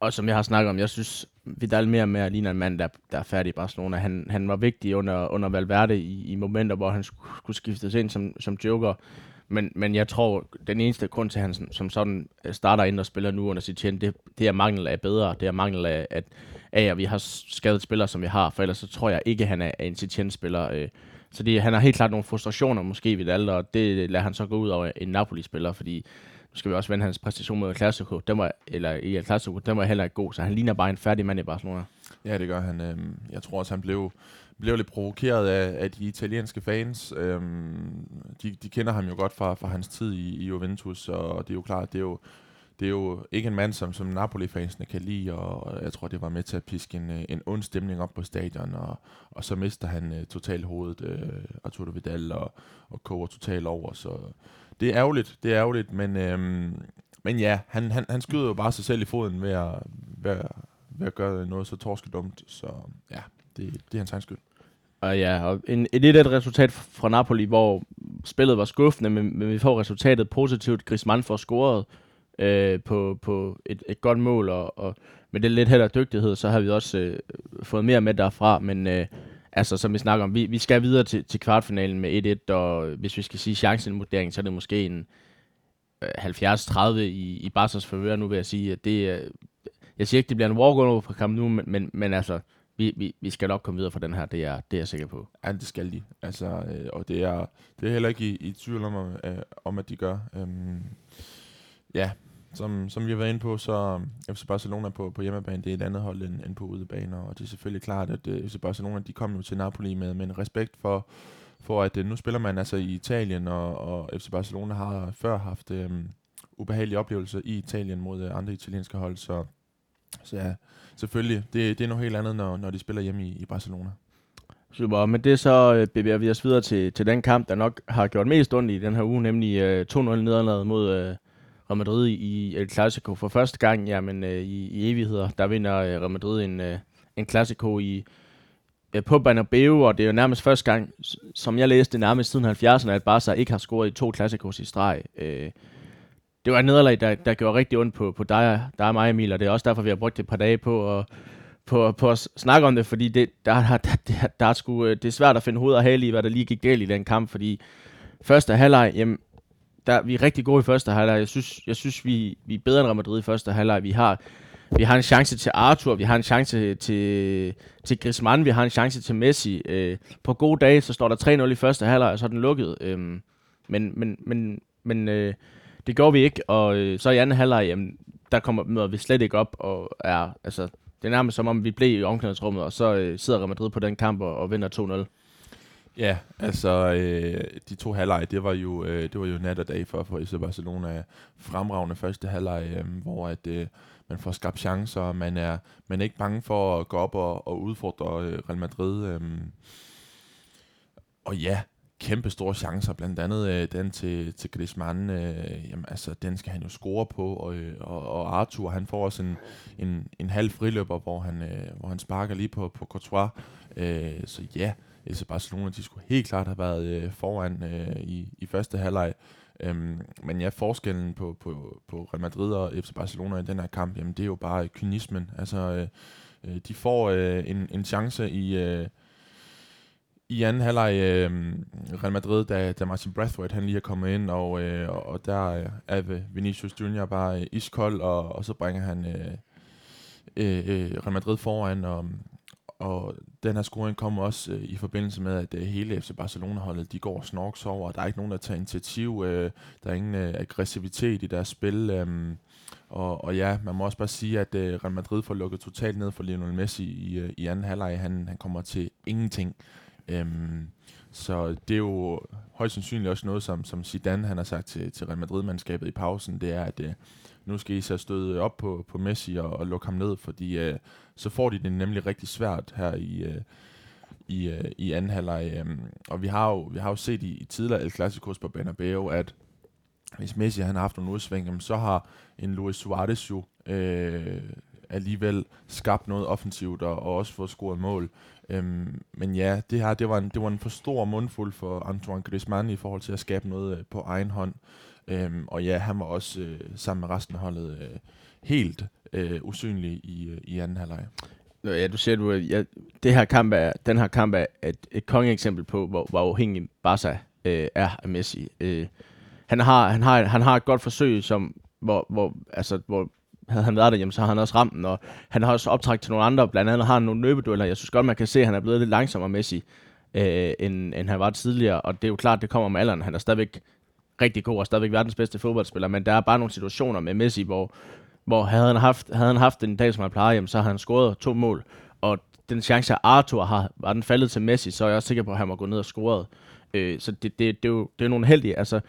Og som jeg har snakket om, jeg synes, Vidal mere og mere ligner en mand, der, der er færdig i Barcelona. Han, han var vigtig under, under Valverde i, i momenter, hvor han skulle skiftes ind som, som joker. Men, men jeg tror, den eneste grund til, at han som sådan øh, starter ind og spiller nu under sit tjen, det, det er mangel af bedre. Det er mangel af, at, af, at vi har skadet spillere, som vi har. For ellers så tror jeg ikke, at han er en sit spiller Øh. Så det, han har helt klart nogle frustrationer måske ved alt, og det lader han så gå ud over en Napoli-spiller, fordi nu skal vi også vende hans præstation mod Clasico, den var, eller i Clasico, den var heller ikke god, så han ligner bare en færdig mand i Barcelona. Ja, det gør han. Øh, jeg tror også, han blev blev lidt provokeret af, af de italienske fans. Øhm, de, de kender ham jo godt fra, fra hans tid i, i Juventus, og det er jo klart, det er jo, det er jo ikke en mand, som, som Napoli-fansene kan lide, og jeg tror, det var med til at piske en, øh, en ond stemning op på stadion, og, og så mister han øh, uh, totalt hovedet, uh, øh, Arturo Vidal, og, og koger totalt over, så det er ærgerligt, det er ærgerligt, men, øhm, men ja, han, han, han skyder jo bare sig selv i foden ved at, ved at, ved at gøre noget så torskedumt, så ja, det, det er hans egen skyld. Og ja, og en, et lidt resultat fra Napoli, hvor spillet var skuffende, men, men vi får resultatet positivt. Griezmann får scoret øh, Øh, på, på et, et godt mål, og, og med det lidt held og dygtighed, så har vi også øh, fået mere med derfra, men øh, altså, som vi snakker om, vi, vi skal videre til, til kvartfinalen med 1-1, og hvis vi skal sige chancenvurdering, så er det måske en øh, 70-30 i, i Barca's favør, nu vil jeg sige, at det, øh, jeg siger ikke, det bliver en walk-over på kampen nu, men, men, men altså, vi, vi, vi skal nok komme videre fra den her, det er, det er jeg sikker på. Ja, det skal de. Altså, øh, og det er, det er heller ikke i, i tvivl om, øh, om, at de gør. Øhm, ja, som, som vi har været inde på, så øhm, FC Barcelona på, på hjemmebane, det er et andet hold end, end på udebane, og det er selvfølgelig klart, at øh, uh, FC Barcelona, de kom jo til Napoli med, med en respekt for, for at uh, nu spiller man altså i Italien, og, og FC Barcelona har før haft um, ubehagelige oplevelser i Italien mod uh, andre italienske hold, så, så ja, selvfølgelig, det, det er noget helt andet, når, når de spiller hjemme i, i Barcelona. Super, men det så øh, bevæger vi os videre til, til den kamp, der nok har gjort mest ondt i den her uge, nemlig øh, 2-0 nederlaget mod, øh, Real Madrid i El Clasico for første gang jamen, øh, i, i evigheder. Der vinder øh, Real Madrid en, øh, en Clasico i, øh, på Bernabeu, og det er jo nærmest første gang, som jeg læste, nærmest siden 70'erne, at Barca ikke har scoret i to Clasicos i streg. Øh, det var et nederlag, der, der gjorde rigtig ondt på, på dig, dig og mig, Emil, og det er også derfor, vi har brugt et par dage på at, på, på at snakke om det, fordi det, der, der, der, der er sgu, øh, det er svært at finde hoved og hale i, hvad der lige gik galt i den kamp, fordi første halvleg, jamen, der, vi er rigtig gode i første halvleg. Jeg synes, jeg synes vi, vi er bedre end Real Madrid i første halvleg. Vi har, vi har en chance til Arthur, vi har en chance til, til Griezmann, vi har en chance til Messi. Øh, på gode dage, så står der 3-0 i første halvleg, og så er den lukket. Øh, men men, men, men øh, det gjorde vi ikke, og øh, så i anden halvleg, jamen, der kommer møder vi slet ikke op, og er, altså, det er nærmest som om, vi blev i omklædningsrummet, og så øh, sidder Real Madrid på den kamp og, og vinder 2-0. Ja, altså øh, de to halvleje, det var jo øh, det var jo nat og dag for for FC Barcelona øh, fremragende første halvleg, øh, hvor at øh, man får skabt chancer, og man er man er ikke bange for at gå op og, og udfordre øh, Real Madrid. Øh, og ja, kæmpe store chancer, blandt andet øh, den til, til Griezmann, øh, jamen, altså, den skal han jo score på, og, øh, og, og Arthur, han får også en, en, en halv friløber, hvor han, øh, hvor han sparker lige på, på Courtois, øh, så ja, FC Barcelona, de skulle helt klart have været øh, foran øh, i, i første halvleg. Øhm, men ja, forskellen på, på, på Real Madrid og FC Barcelona i den her kamp, jamen det er jo bare kynismen. Altså, øh, øh, de får øh, en, en chance i, øh, i anden halvleg øh, Real Madrid, da, da Martin Brathwaite han lige er kommet ind, og, øh, og der er Vinicius Junior bare øh, iskold, og, og så bringer han øh, øh, øh Real Madrid foran, og, og den her scoring kommer også øh, i forbindelse med, at øh, hele FC Barcelona-holdet, de går snorks over, der er ikke nogen, der tager initiativ, øh, der er ingen øh, aggressivitet i deres spil, øh, og, og ja, man må også bare sige, at øh, Real Madrid får lukket totalt ned for Lionel Messi i, øh, i anden halvleg, han, han kommer til ingenting. Øh, så det er jo højst sandsynligt også noget, som, som Zidane han har sagt til, til Real Madrid-mandskabet i pausen, det er, at øh, nu skal I så støde op på, på Messi og, og lukke ham ned, fordi øh, så får de det nemlig rigtig svært her i, øh, i, øh, i anden halvleg. Øh, og vi har jo, vi har jo set i, i tidligere El Clasicos på Bernabeu, at hvis Messi han har haft nogle udsving, så har en Luis Suarez jo øh, alligevel skabt noget offensivt og, og også fået scoret mål. Øhm, men ja, det her det var, en, det var en for stor mundfuld for Antoine Griezmann i forhold til at skabe noget øh, på egen hånd. Øhm, og ja, han var også øh, sammen med resten af holdet øh, helt øh, usynlig i, øh, i anden halvleg. Ja, du siger, du, at ja, det her kamp er, den her kamp er et, et kongeeksempel på, hvor, hvor afhængig Barca øh, er af Messi. Øh, han, har, han, har, han har et godt forsøg, som, hvor, hvor, altså, hvor havde han været der, jamen, så har han også ramt den, og han har også optrækt til nogle andre, blandt andet har han nogle løbedueller. Jeg synes godt, man kan se, at han er blevet lidt langsommere Messi, øh, end, end han var tidligere, og det er jo klart, det kommer med alderen. Han er stadigvæk rigtig god og stadigvæk verdens bedste fodboldspiller, men der er bare nogle situationer med Messi, hvor, hvor havde, han haft, havde han haft en dag, som han plejer, jamen, så har han scoret to mål, og den chance, at Arthur har, var den faldet til Messi, så er jeg også sikker på, at han må gå ned og scoret. Øh, så det, det, det, er jo, det er nogle heldige. Altså,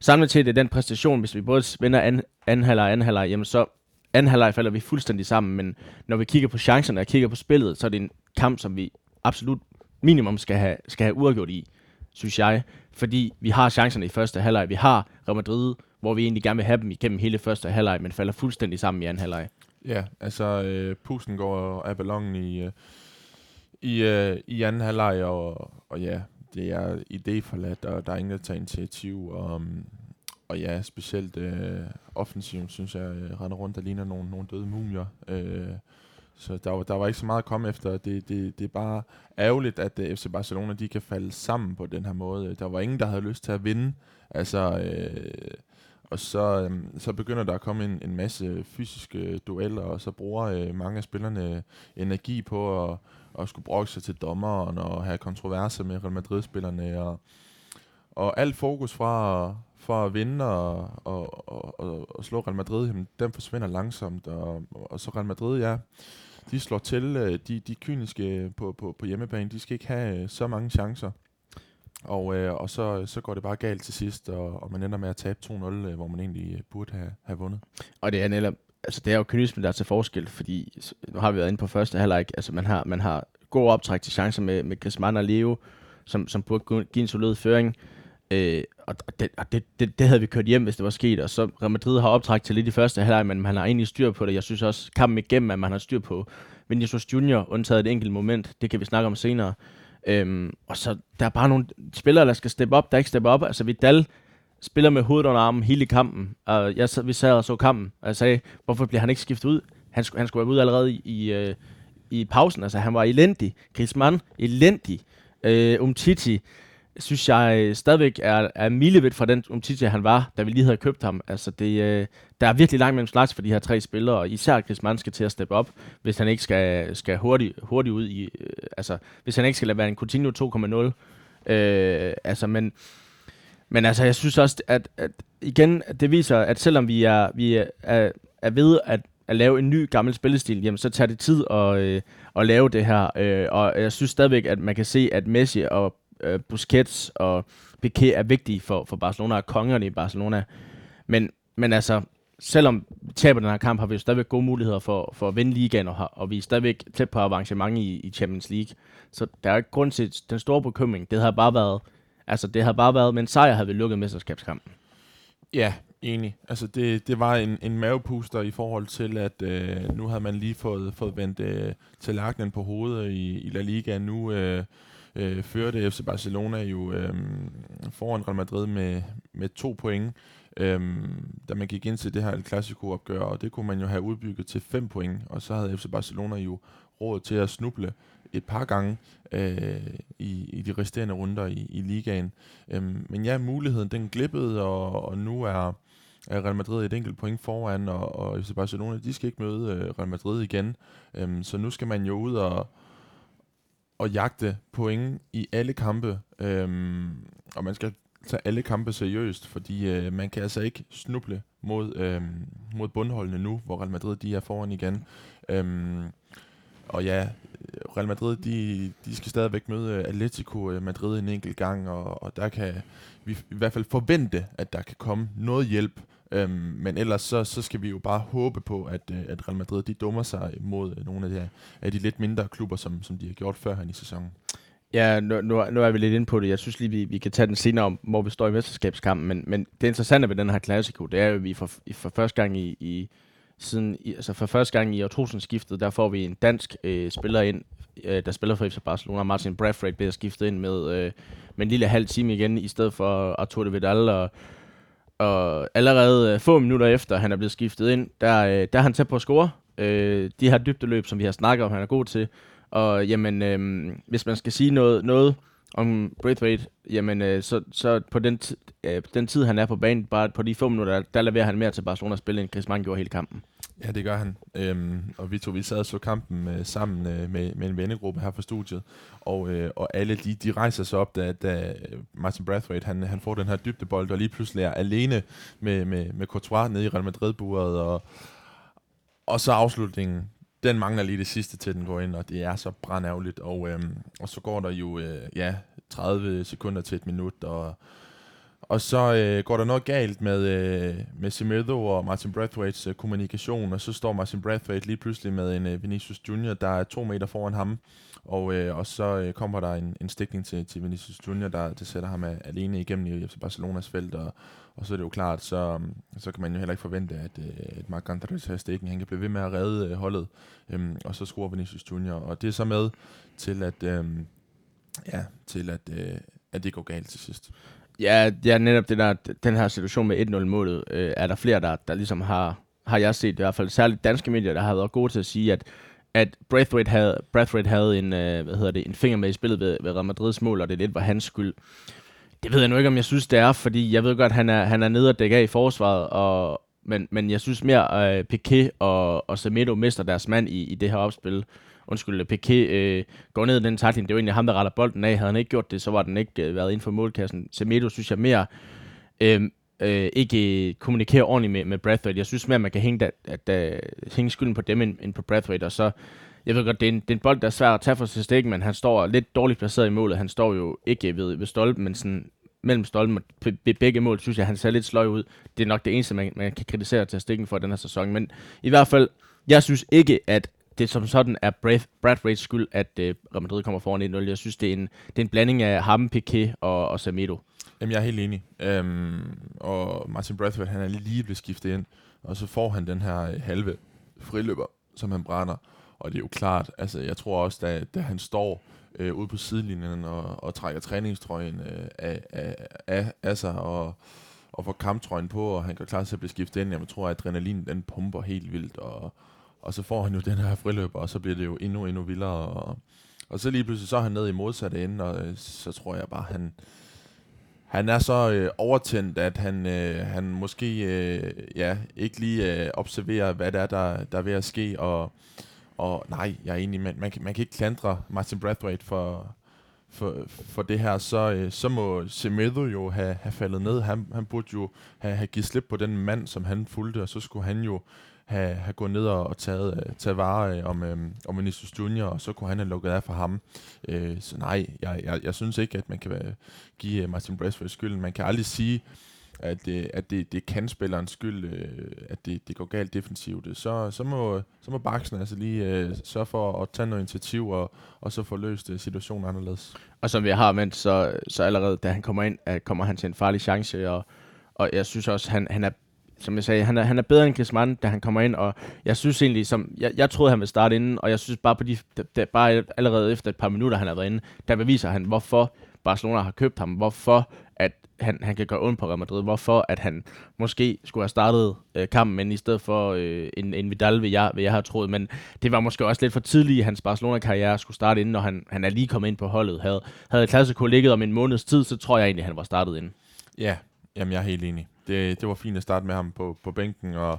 samlet til det den præstation, hvis vi både vinder anden, anden halvleg og anden halvleg, jamen så anden halvleg falder vi fuldstændig sammen, men når vi kigger på chancerne og kigger på spillet, så er det en kamp, som vi absolut minimum skal have, skal have uafgjort i, synes jeg. Fordi vi har chancerne i første halvleg. Vi har Real Madrid, hvor vi egentlig gerne vil have dem igennem hele første halvleg, men falder fuldstændig sammen i anden halvleg. Ja, altså øh, pusten går af ballonen i, øh, i, øh, i anden halvleg, og, og ja, det er idéforladt, og der er ingen, der tager initiativ. Og, mm, og ja, specielt øh, offensivt, synes jeg, øh, render rundt, der ligner nogle, nogle døde mumier. Øh, så der var, der var ikke så meget at komme efter. Det, det, det er bare ærgerligt, at øh, FC Barcelona de kan falde sammen på den her måde. Der var ingen, der havde lyst til at vinde. Altså, øh, og så, øhm, så begynder der at komme en, en masse fysiske dueller, og så bruger øh, mange af spillerne øh, energi på at, at skulle brokke sig til dommeren og have kontroverser med Real Madrid-spillerne. Og, og alt fokus fra, fra at vinde og, og, og, og, og slå Real Madrid, jamen, den forsvinder langsomt. Og, og så Real Madrid, ja, de slår til. Øh, de, de kyniske på, på, på hjemmebane, de skal ikke have øh, så mange chancer. Og, øh, og så, så går det bare galt til sidst, og, og man ender med at tabe 2-0, øh, hvor man egentlig øh, burde have, have vundet. Og det er netop, altså det er jo kynismen, der er til forskel, fordi nu har vi været inde på første halvleg, altså man har, man har god optræk til chancer med, med Griezmann og Leo, som, som burde give en solid føring. Øh, og det, og det, det, det havde vi kørt hjem, hvis det var sket. Og så Real Madrid har optræk til lidt i første halvleg, men man har egentlig styr på det. Jeg synes også, kampen igennem, at man har styr på Vinicius Junior, undtaget et enkelt moment. Det kan vi snakke om senere. Øhm, og så der er bare nogle spillere, der skal steppe op, der ikke steppe op. Altså Vidal spiller med hovedet under armen hele kampen. Og jeg, vi sad og så kampen, og jeg sagde, hvorfor bliver han ikke skiftet ud? Han, han skulle være ude allerede i, i, øh, i pausen. Altså han var elendig. Griezmann, elendig. Øh, Umtiti, synes jeg øh, stadigvæk er, er milevidt fra den Umtiti, han var, da vi lige havde købt ham. Altså, det, øh, der er virkelig langt mellem slags for de her tre spillere, og især Griezmann skal til at steppe op, hvis han ikke skal, skal hurtigt, hurtigt ud i... Øh, altså, hvis han ikke skal lade være en Coutinho 2.0. Øh, altså, men... Men altså, jeg synes også, at, at igen, det viser, at selvom vi er, vi er, er, er ved at, at lave en ny gammel spillestil, jamen, så tager det tid at, øh, at lave det her. Øh, og jeg synes stadigvæk, at man kan se, at Messi og øh, Busquets og Piqué er vigtige for, for Barcelona og kongerne i Barcelona. Men, men altså, selvom vi taber den her kamp, har vi jo stadigvæk gode muligheder for, for at vinde ligaen, og, og vi er stadigvæk tæt på avancement i, i Champions League. Så der er ikke grund til den store bekymring. Det har bare været, altså det har bare været, men sejr havde vi lukket mesterskabskampen. Ja, enig. Altså det, det var en, en mavepuster i forhold til, at øh, nu havde man lige fået, fået vendt øh, tallerkenen på hovedet i, i La Liga. Nu øh, øh, førte FC Barcelona jo øh, foran Real Madrid med, med to point, øh, da man gik ind til det her El Clasico-opgør, og det kunne man jo have udbygget til fem point, og så havde FC Barcelona jo råd til at snuble et par gange øh, i, i de resterende runder i, i ligaen. Øhm, men ja, muligheden den glippede, og, og nu er, er Real Madrid et enkelt point foran, og, og FC Barcelona, de skal ikke møde øh, Real Madrid igen. Øhm, så nu skal man jo ud og, at jagte point i alle kampe, øhm, og man skal tage alle kampe seriøst, fordi øh, man kan altså ikke snuble mod, øhm, mod bundholdene nu, hvor Real Madrid de er foran igen. Øhm, og ja, Real Madrid de, de skal stadigvæk møde øh, Atletico øh, Madrid en enkelt gang, og, og der kan vi i hvert fald forvente, at der kan komme noget hjælp Øhm, men ellers så, så skal vi jo bare håbe på, at, øh, at Real Madrid de dummer sig mod øh, nogle af de, af de lidt mindre klubber, som, som de har gjort før her i sæsonen. Ja, nu, nu, nu er vi lidt inde på det. Jeg synes lige, vi, vi kan tage den senere om, hvor vi står i mesterskabskampen. Men, men det interessante ved den her klassiko, det er jo, at vi for, for første gang i, i siden, i, altså for første gang i årtusindskiftet, der får vi en dansk øh, spiller ind, øh, der spiller for FC Barcelona. Martin Braithwaite bliver skiftet ind med, øh, med en lille halv time igen, i stedet for Arturo Vidal og og allerede øh, få minutter efter, han er blevet skiftet ind, der, øh, der er han tæt på at score. Øh, de her dybdeløb, som vi har snakket om, han er god til. Og jamen, øh, hvis man skal sige noget, noget om Braithwaite, jamen, øh, så, så på den, øh, den tid, han er på banen, bare på de få minutter, der, der leverer han mere til Barcelona at spille, end Chris Mann gjorde hele kampen. Ja, det gør han. Øhm, og vi to, vi sad og så kampen øh, sammen øh, med, med en vennegruppe her fra studiet, og, øh, og alle de, de rejser sig op, da, da Martin Brathwaite, han, han får den her dybdebold, og lige pludselig er alene med, med, med Courtois nede i Real Madrid-buret, og, og så afslutningen, den mangler lige det sidste til, den går ind, og det er så brandærgerligt, og, øhm, og så går der jo, øh, ja, 30 sekunder til et minut, og og så øh, går der noget galt med, øh, med Semedo og Martin Brathwaite's øh, kommunikation, og så står Martin Brathwaite lige pludselig med en øh, Vinicius Junior, der er to meter foran ham, og, øh, og så øh, kommer der en, en stikning til, til Vinicius Junior, der det sætter ham alene igennem i FC Barcelonas felt, og, og så er det jo klart, så, øhm, så kan man jo heller ikke forvente, at, øh, at Marc Andres her stikken, han kan blive ved med at redde øh, holdet, øh, og så scorer Vinicius Junior, og det er så med til at, øh, ja, til at, øh, at det går galt til sidst. Ja, ja netop det der, den her situation med 1-0-målet, øh, er der flere, der, der ligesom har, har jeg set, i hvert fald særligt danske medier, der har været gode til at sige, at at Braithwaite havde, Braithwaite havde en, øh, hvad hedder det, en finger med i spillet ved, ved Real Madrids mål, og det lidt var hans skyld. Det ved jeg nu ikke, om jeg synes, det er, fordi jeg ved godt, at han er, han er nede og dække af i forsvaret, og, men, men jeg synes mere, øh, Piqué og, og Semedo mister deres mand i, i det her opspil undskyld, øh, Piqué øh, går ned i den takling. Det er jo egentlig ham, der retter bolden af. Havde han ikke gjort det, så var den ikke øh, været inden for målkassen. Semedo synes jeg mere øh, øh, ikke øh, kommunikerer ordentligt med, med Brathwaite. Jeg synes mere, man kan hænge, at, at, da, hænge skylden på dem end, end på Brathwaite. Og så, jeg ved godt, det er, en, det er en bold, der er svær at tage for sig stik, men han står lidt dårligt placeret i målet. Han står jo ikke ved, ved stolpen, men sådan mellem stolpen og begge mål, synes jeg, han ser lidt sløj ud. Det er nok det eneste, man, man kan kritisere til stikken for den her sæson. Men i hvert fald, jeg synes ikke, at det som sådan er Brad, Brad skyld, at øh, Real Madrid kommer foran 1-0. Jeg synes, det er en, det er en blanding af ham, Piqué og, og Samedo. Jamen, jeg er helt enig. Øhm, og Martin Brathwaite, han er lige blevet skiftet ind, og så får han den her øh, halve friløber, som han brænder. Og det er jo klart, altså jeg tror også, da, da han står øh, ude på sidelinjen og, og trækker træningstrøjen øh, af, af, af, af sig og, og får kamptrøjen på, og han går klar til at blive skiftet ind, jeg tror, at adrenalin den pumper helt vildt, og, og så får han jo den her friløber, og så bliver det jo endnu, endnu vildere. Og, og så lige pludselig så er han nede i modsatte ende, og øh, så tror jeg bare, han, han er så øh, overtændt, at han, øh, han måske øh, ja, ikke lige øh, observerer, hvad det er, der, der er ved at ske. Og, og nej, jeg er enig, man, man, kan, man kan ikke klandre Martin Brathwaite for, for, for det her, så, øh, så må Semedo jo have, have faldet ned. Han, han burde jo have, have givet slip på den mand, som han fulgte, og så skulle han jo have, have gået ned og taget, uh, taget vare uh, om, øh, om Vinicius Junior, og så kunne han have lukket af for ham. Øh, så nej, jeg, jeg, jeg synes ikke, at man kan øh, give Martin Braithwaite skylden. Man kan aldrig sige, at, at det, det kan spillerens skyld, at det, det går galt defensivt. Så, så, må, så må Baksen altså lige øh, sørge for at tage noget initiativ, og, og så få løst situationen anderledes. Og som vi har vendt, så, så allerede da han kommer ind, kommer han til en farlig chance, og, og jeg synes også, han, han er som jeg sagde, han er, han er bedre end Griezmann, da han kommer ind, og jeg synes egentlig, som, jeg, jeg troede, han ville starte inden, og jeg synes bare, på de, de, bare allerede efter et par minutter, han har været inde, der beviser han, hvorfor Barcelona har købt ham, hvorfor at han, han kan gøre ondt på Real Madrid, hvorfor at han måske skulle have startet øh, kampen, men i stedet for øh, en, en Vidal, vil jeg, vil jeg have troet, men det var måske også lidt for tidligt i hans Barcelona-karriere skulle starte inden, når han, han er lige kommet ind på holdet. Havde, havde Klassiko ligget om en måneds tid, så tror jeg egentlig, han var startet inden. Ja, jamen jeg er helt enig det, det var fint at starte med ham på, på bænken, og,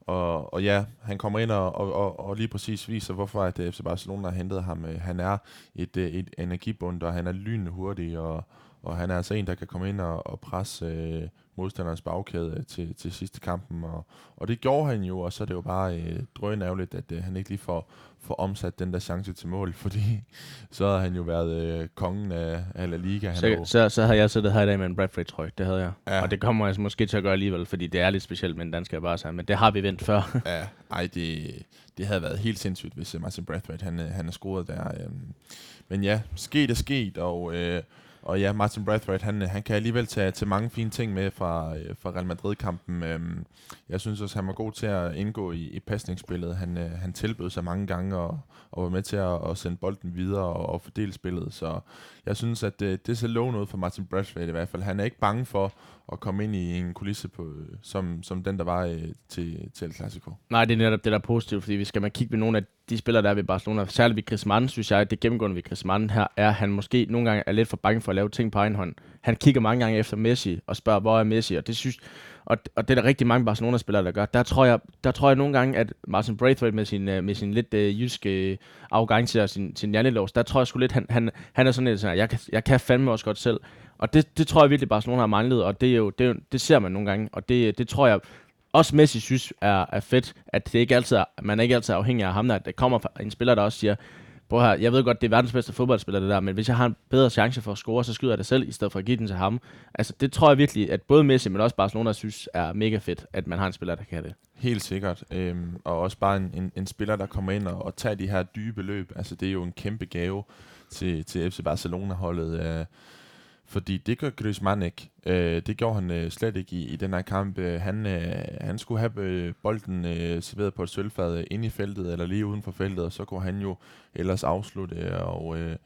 og, og ja, han kommer ind og, og, og lige præcis viser, hvorfor at øh, FC Barcelona har hentet ham. Øh, han er et, øh, et energibund, og han er lynhurtig, og, og han er altså en, der kan komme ind og, og presse øh, modstanderens bagkæde til, til sidste kampen, og, og det gjorde han jo, og så er det jo bare øh, drønærveligt, at øh, han ikke lige får, får omsat den der chance til mål, fordi så havde han jo været øh, kongen af, af La Liga. Han så, jo... så, så havde jeg siddet her i dag med en Bradford trøje, det havde jeg. Ja. Og det kommer jeg altså måske til at gøre alligevel, fordi det er lidt specielt med en dansker bare sig, men det har vi vendt før. ja, ej, det, det havde været helt sindssygt, hvis øh, Martin Bradford han, øh, han er scoret der. Øh. Men ja, sket er sket, og... Øh, og ja, Martin Brathwaite, han, øh, han kan alligevel tage til mange fine ting med fra, øh, fra Real Madrid-kampen. Øhm, jeg synes også, han var god til at indgå i, i pasningsspillet. Han, øh, han tilbød sig mange gange og, og var med til at, at sende bolden videre og, og fordele spillet. Så jeg synes, at det, det ser lovende ud for Martin Brathwaite i hvert fald. Han er ikke bange for at komme ind i en kulisse på, øh, som, som den, der var øh, til, til El Clasico. Nej, det er netop det, der er positivt, fordi vi skal man kigge på nogle af de spillere, der er ved Barcelona, særligt ved Griezmann, synes jeg, at det gennemgående ved Griezmann her, er, at han måske nogle gange er lidt for bange for at lave ting på egen hånd. Han kigger mange gange efter Messi og spørger, hvor er Messi, og det synes, og, og det er der rigtig mange Barcelona-spillere, der gør. Der tror jeg, der tror jeg nogle gange, at Martin Braithwaite med sin, øh, med sin lidt øh, jyske uh, arrogance og sin, sin jantelås, der tror jeg sgu lidt, han, han, han er sådan lidt sådan, jeg kan, jeg kan fandme også godt selv. Og det, det tror jeg virkelig, Barcelona har manglet, og det, er jo, det, er jo, det ser man nogle gange, og det, det tror jeg også Messi synes er, er fedt, at det ikke altid er, man er ikke altid er afhængig af ham, at der kommer en spiller, der også siger, prøv her, jeg ved godt, det er verdens bedste fodboldspiller det der, men hvis jeg har en bedre chance for at score, så skyder jeg det selv, i stedet for at give den til ham. Altså det tror jeg virkelig, at både Messi, men også Barcelona synes er mega fedt, at man har en spiller, der kan det. Helt sikkert. Øhm, og også bare en, en, en spiller, der kommer ind og, og tager de her dybe løb. Altså det er jo en kæmpe gave til, til FC Barcelona-holdet. Øh, fordi det gør Griezmann ikke. Øh, det gjorde han øh, slet ikke i, i den her kamp. Øh, han, øh, han skulle have øh, bolden øh, serveret på et sølvfad øh, inde i feltet, eller lige uden for feltet, og så kunne han jo ellers afslutte. Og, øh,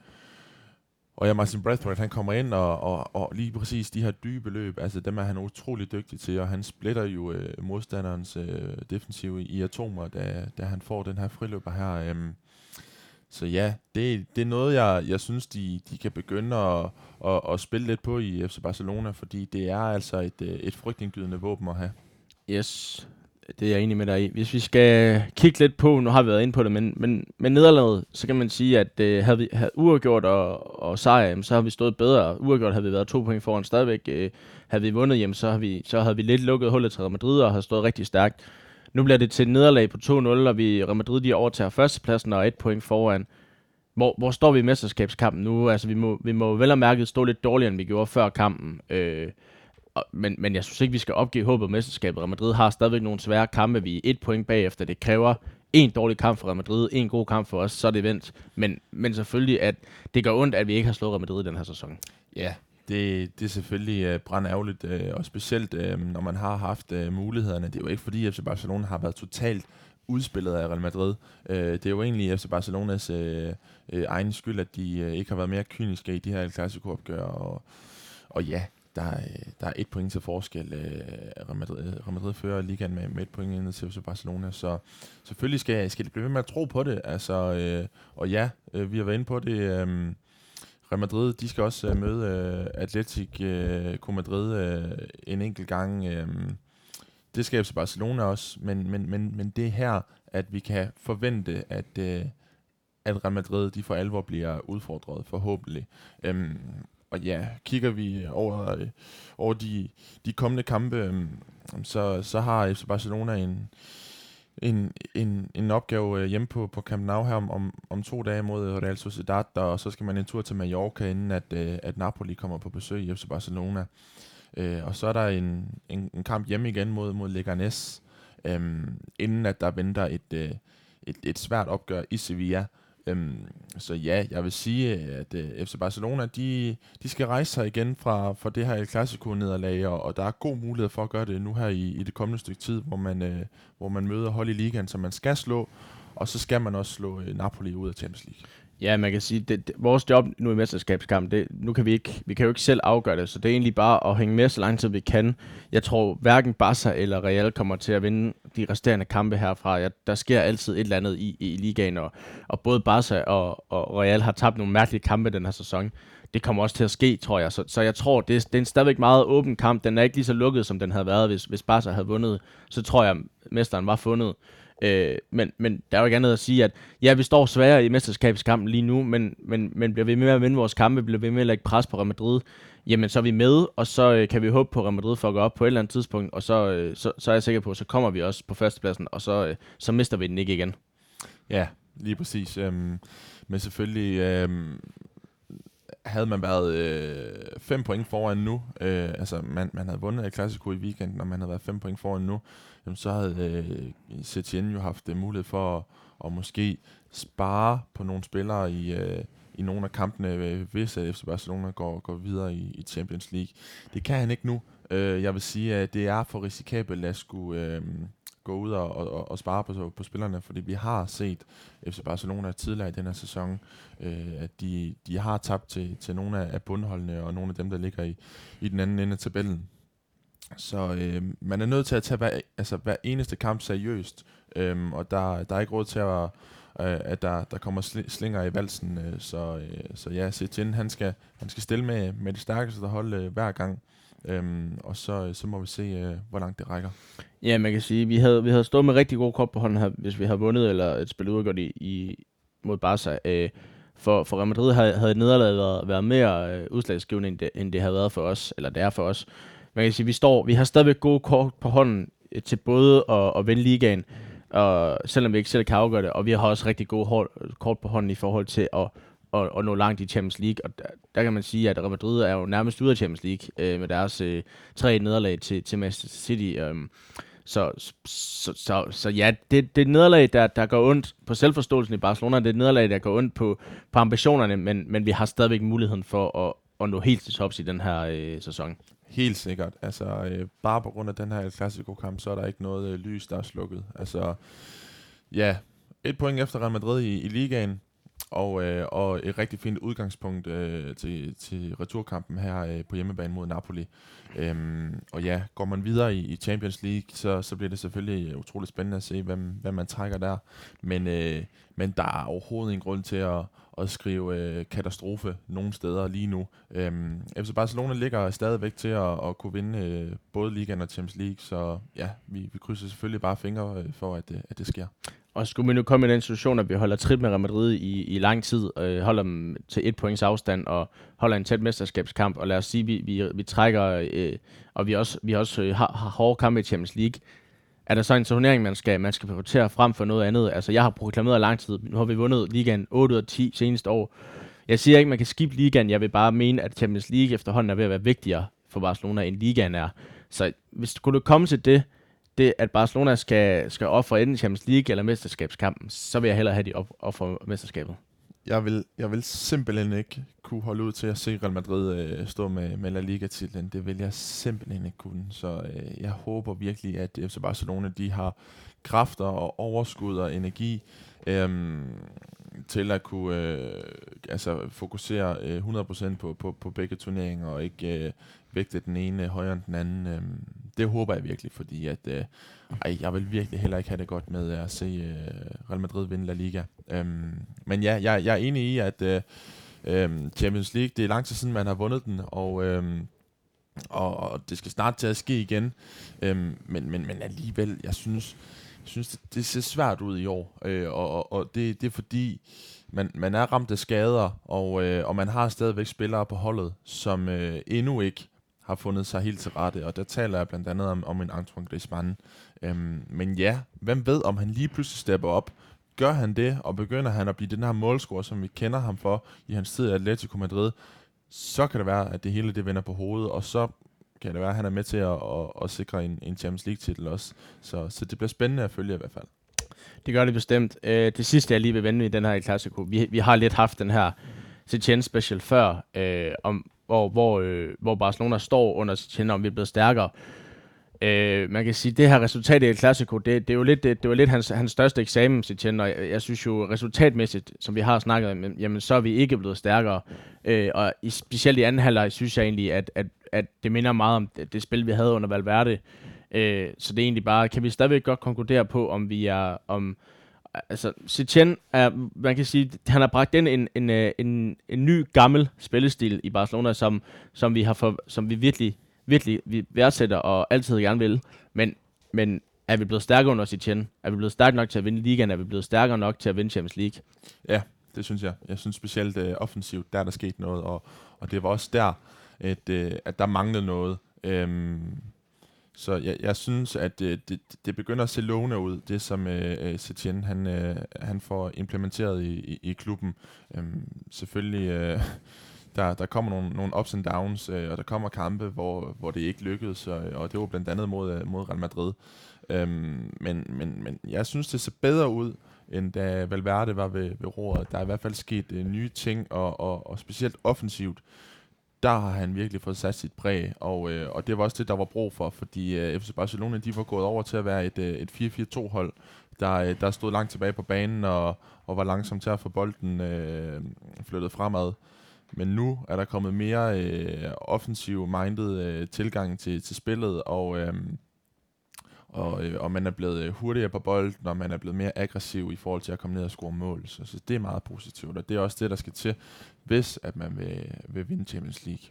og ja, Martin Brathwaite, han kommer ind, og, og, og lige præcis de her dybe løb, altså dem er han utrolig dygtig til, og han splitter jo øh, modstanderens øh, defensive i atomer, da, da han får den her friløber her. Øh, så ja, det, det er noget, jeg, jeg synes, de, de kan begynde at, at, at spille lidt på i FC Barcelona, fordi det er altså et, øh, et frygtindgydende våben at have. Yes, det er jeg enig med dig i. Hvis vi skal kigge lidt på, nu har vi været inde på det, men, men med nederlaget, så kan man sige, at øh, havde vi havde uafgjort og, og sejr, så har vi stået bedre. Uafgjort havde vi været to point foran stadigvæk. Øh, havde vi vundet hjem, så, har vi, så havde vi lidt lukket hullet til Madrid og har stået rigtig stærkt. Nu bliver det til nederlag på 2-0, og vi Real Madrid de overtager førstepladsen og er et point foran. Hvor, hvor står vi i mesterskabskampen nu? Altså, vi må, vi må vel og mærket stå lidt dårligere, end vi gjorde før kampen. Øh, men, men jeg synes ikke, vi skal opgive håbet om mesterskabet. Real Madrid har stadigvæk nogle svære kampe. Vi er et point bagefter. Det kræver en dårlig kamp for Real Madrid, en god kamp for os, så er det vendt. Men, men selvfølgelig, at det gør ondt, at vi ikke har slået Real Madrid i den her sæson. Ja, det, det er selvfølgelig uh, brandærgerligt, uh, og specielt uh, når man har haft uh, mulighederne. Det er jo ikke fordi FC Barcelona har været totalt udspillet af Real Madrid. Uh, det er jo egentlig FC Barcelonas uh, uh, egen skyld, at de uh, ikke har været mere kyniske i de her El Clasico-opgør. Og, og ja, der, der er et point til forskel. Uh, Real, Madrid, Real Madrid fører ligaen med, med et point ind til FC Barcelona, så selvfølgelig skal, skal de blive ved med at tro på det. Altså, uh, og ja, uh, vi har været inde på det. Um, Real Madrid, de skal også uh, møde øh, uh, Atletic uh, øh, Madrid uh, en enkelt gang. Uh, det skal FC Barcelona også, men, men, men, men det er her, at vi kan forvente, at, uh, at Real Madrid de for alvor bliver udfordret, forhåbentlig. Um, og ja, kigger vi over, uh, over de, de kommende kampe, um, så, så har FC Barcelona en, en, en, en opgave øh, hjemme på, på Camp Nou her om, om, om to dage mod øh, Real Sociedad, og så skal man en tur til Mallorca, inden at, øh, at Napoli kommer på besøg i FC Barcelona. Øh, og så er der en, en, en kamp hjemme igen mod, mod Leganes, øh, inden at der venter et, øh, et, et svært opgør i Sevilla. Øhm, så ja, jeg vil sige, at øh, FC Barcelona, de, de skal rejse sig igen fra, fra det her El Clasico-nederlag, og, og der er god mulighed for at gøre det nu her i, i det kommende stykke tid, hvor man, øh, hvor man møder hold i ligaen, som man skal slå, og så skal man også slå øh, Napoli ud af Champions League. Ja, man kan sige, det, det, vores job nu i mesterskabskampen, det, nu kan vi ikke, vi kan jo ikke selv afgøre det, så det er egentlig bare at hænge med så lang tid vi kan. Jeg tror hverken Barca eller Real kommer til at vinde de resterende kampe herfra. Ja, der sker altid et eller andet i, i ligaen, og, og både Barca og, og Real har tabt nogle mærkelige kampe den her sæson. Det kommer også til at ske, tror jeg. Så, så jeg tror, det er, det er en stadigvæk meget åben kamp. Den er ikke lige så lukket, som den havde været, hvis, hvis Barca havde vundet. Så tror jeg, mesteren var fundet. Øh, men, men der er jo ikke andet at sige, at ja, vi står sværere i mesterskabskampen lige nu, men, men, men bliver vi med at vinde vores kampe, bliver vi med at lægge pres på Real Madrid, jamen så er vi med, og så øh, kan vi håbe på, at Real Madrid får gå op på et eller andet tidspunkt, og så, øh, så, så er jeg sikker på, at så kommer vi også på førstepladsen, og så, øh, så mister vi den ikke igen. Ja, lige præcis. Øhm, men selvfølgelig, øhm, havde man været øh, fem point foran nu, øh, altså man, man havde vundet et Clasico i weekenden, og man havde været fem point foran nu, jamen så havde øh, Setien jo haft øh, mulighed for at, at måske spare på nogle spillere i, øh, i nogle af kampene, øh, hvis øh, FC Barcelona går, går videre i, i Champions League. Det kan han ikke nu. Øh, jeg vil sige, at det er for risikabelt at skulle... Øh, gå ud og, og, og spare på, på spillerne, fordi vi har set FC Barcelona tidligere i den her sæson, øh, at de, de har tabt til, til nogle af bundholdene og nogle af dem, der ligger i, i den anden ende af tabellen. Så øh, man er nødt til at tage hver, altså, hver eneste kamp seriøst, øh, og der, der er ikke råd til at øh, at der, der kommer sl- slinger i valsen. Øh, så, øh, så ja, Setien, han skal, han skal stille med, med det stærkeste hold øh, hver gang. Øhm, og så, øh, så må vi se, øh, hvor langt det rækker. Ja, man kan sige, vi havde, vi havde stået med rigtig god kort på hånden her, hvis vi havde vundet eller et spil udgjort i, i, mod Barca. Øh, for, for Real Madrid havde, havde nederlaget været, været mere øh, udslagsgivende, end det, end det havde været for os, eller det er for os. Man kan sige, vi, står, vi har stadigvæk gode kort på hånden øh, til både at, at vinde ligaen, og selvom vi ikke selv kan afgøre det, og vi har også rigtig gode hold, kort på hånden i forhold til at, at, at nå langt i Champions League, og der, der kan man sige, at Real Madrid er jo nærmest ude af Champions League øh, med deres øh, tre nederlag til, til Manchester City. Øh, så, så, så, så ja, det, det er nederlag, der, der går ondt på selvforståelsen i Barcelona. Det er nederlag, der går ondt på, på ambitionerne, men, men vi har stadigvæk muligheden for at, at nå helt til tops i den her øh, sæson. Helt sikkert. Altså, øh, bare på grund af den her Clasico-kamp, så er der ikke noget øh, lys, der er slukket. Altså, ja, et point efter Real Madrid i, i ligaen, og, øh, og et rigtig fint udgangspunkt øh, til, til returkampen her øh, på hjemmebane mod Napoli. Øhm, og ja, går man videre i, i Champions League, så, så bliver det selvfølgelig øh, utroligt spændende at se, hvem, hvem man trækker der. Men, øh, men der er overhovedet ingen grund til at, at skrive øh, katastrofe nogen steder lige nu. Øhm, FC Barcelona ligger stadigvæk til at, at kunne vinde øh, både Ligaen og Champions League, så ja, vi, vi krydser selvfølgelig bare fingre øh, for, at, øh, at det sker. Og skulle vi nu komme i den situation, at vi holder trit med Real Madrid i, i lang tid, øh, holder dem til et points afstand og holder en tæt mesterskabskamp, og lad os sige, vi, vi, vi trækker, øh, og vi også, vi også øh, har, har hårde kampe i Champions League, er der så en turnering, man skal, man skal prioritere frem for noget andet? Altså, jeg har proklameret lang tid. Nu har vi vundet ligaen 8 ud af 10 seneste år. Jeg siger ikke, man kan skifte ligaen. Jeg vil bare mene, at Champions League efterhånden er ved at være vigtigere for Barcelona, end ligaen er. Så hvis du kunne komme til det, det, at Barcelona skal, skal ofre enten Champions League eller mesterskabskampen, så vil jeg hellere have de op, ofre mesterskabet. Jeg vil, jeg vil simpelthen ikke kunne holde ud til at se Real Madrid øh, stå med, med La Liga-titlen. Det vil jeg simpelthen ikke kunne. Så øh, jeg håber virkelig, at FC Barcelona de har kræfter og overskud og energi øh, til at kunne øh, altså fokusere øh, 100% på, på, på begge turneringer og ikke øh, vægte den ene højere end den anden. Øh, det håber jeg virkelig, fordi at, øh, ej, jeg vil virkelig heller ikke have det godt med at se øh, Real Madrid vinde La Liga. Øh, men ja, jeg, jeg er enig i, at øh, øh, Champions League, det er lang tid siden, man har vundet den, og, øh, og, og det skal snart til at ske igen. Øhm, men, men, men alligevel, jeg synes, jeg synes det, det ser svært ud i år, øh, og, og, og det, det er fordi, man, man er ramt af skader, og, øh, og man har stadigvæk spillere på holdet, som øh, endnu ikke har fundet sig helt til rette, og der taler jeg blandt andet om, om en Antoine Griezmann. Øhm, men ja, hvem ved, om han lige pludselig stepper op, gør han det, og begynder han at blive den her målscorer, som vi kender ham for i hans tid i Atletico Madrid, så kan det være, at det hele det vender på hovedet, og så kan det være, at han er med til at, at, at sikre en, en Champions League-titel også. Så, så det bliver spændende at følge i hvert fald. Det gør det bestemt. Øh, det sidste, jeg lige vil vende i den her klassiko, Clasico, vi, vi har lidt haft den her Setien special før, øh, om hvor, hvor, øh, hvor Barcelona står under Setien, om vi er blevet stærkere. Øh, man kan sige, at det her resultat i El Clasico, det, det, er jo lidt, det, det var lidt hans, hans største eksamen, Setien, og jeg, jeg synes jo resultatmæssigt, som vi har snakket om, jamen så er vi ikke blevet stærkere. Øh, og i, specielt i anden halvleg synes jeg egentlig, at, at, at det minder meget om det, det spil, vi havde under Valverde. Øh, så det er egentlig bare, kan vi stadigvæk godt konkludere på, om vi er, om, altså Setien er, man kan sige, han har bragt ind en, en, øh, en, en, ny gammel spillestil i Barcelona, som, som vi har for, som vi virkelig, virkelig vi værdsætter og altid gerne vil. Men, men er vi blevet stærkere under Setien? Er vi blevet stærke nok til at vinde ligaen? Er vi blevet stærkere nok til at vinde Champions League? Ja, det synes jeg. Jeg synes specielt øh, offensivt, der er der sket noget, og, og det var også der, at, øh, at der manglede noget. Øhm, så jeg, jeg synes, at det, det, det begynder at se lovende ud, det som øh, øh, Setien han, øh, han får implementeret i, i, i klubben. Øhm, selvfølgelig, øh, der, der kommer nogle, nogle ups and downs, øh, og der kommer kampe, hvor, hvor det ikke lykkedes, og, og det var blandt andet mod, øh, mod Real Madrid. Øhm, men, men, men jeg synes, det ser bedre ud, end da Valverde var ved, ved roret. Der er i hvert fald sket øh, nye ting, og, og, og specielt offensivt der har han virkelig fået sat sit præg, og, øh, og det var også det, der var brug for, fordi øh, FC Barcelona, de var gået over til at være et, øh, et 4-4-2-hold, der, øh, der stod langt tilbage på banen, og, og var langsom til at få bolden øh, flyttet fremad. Men nu er der kommet mere øh, offensiv-minded øh, tilgang til, til spillet, og, øh, og, øh, og man er blevet øh, hurtigere på bolden, og man er blevet mere aggressiv i forhold til at komme ned og score mål. Så, så det er meget positivt, og det er også det, der skal til, hvis at man vil, vil vinde Champions League.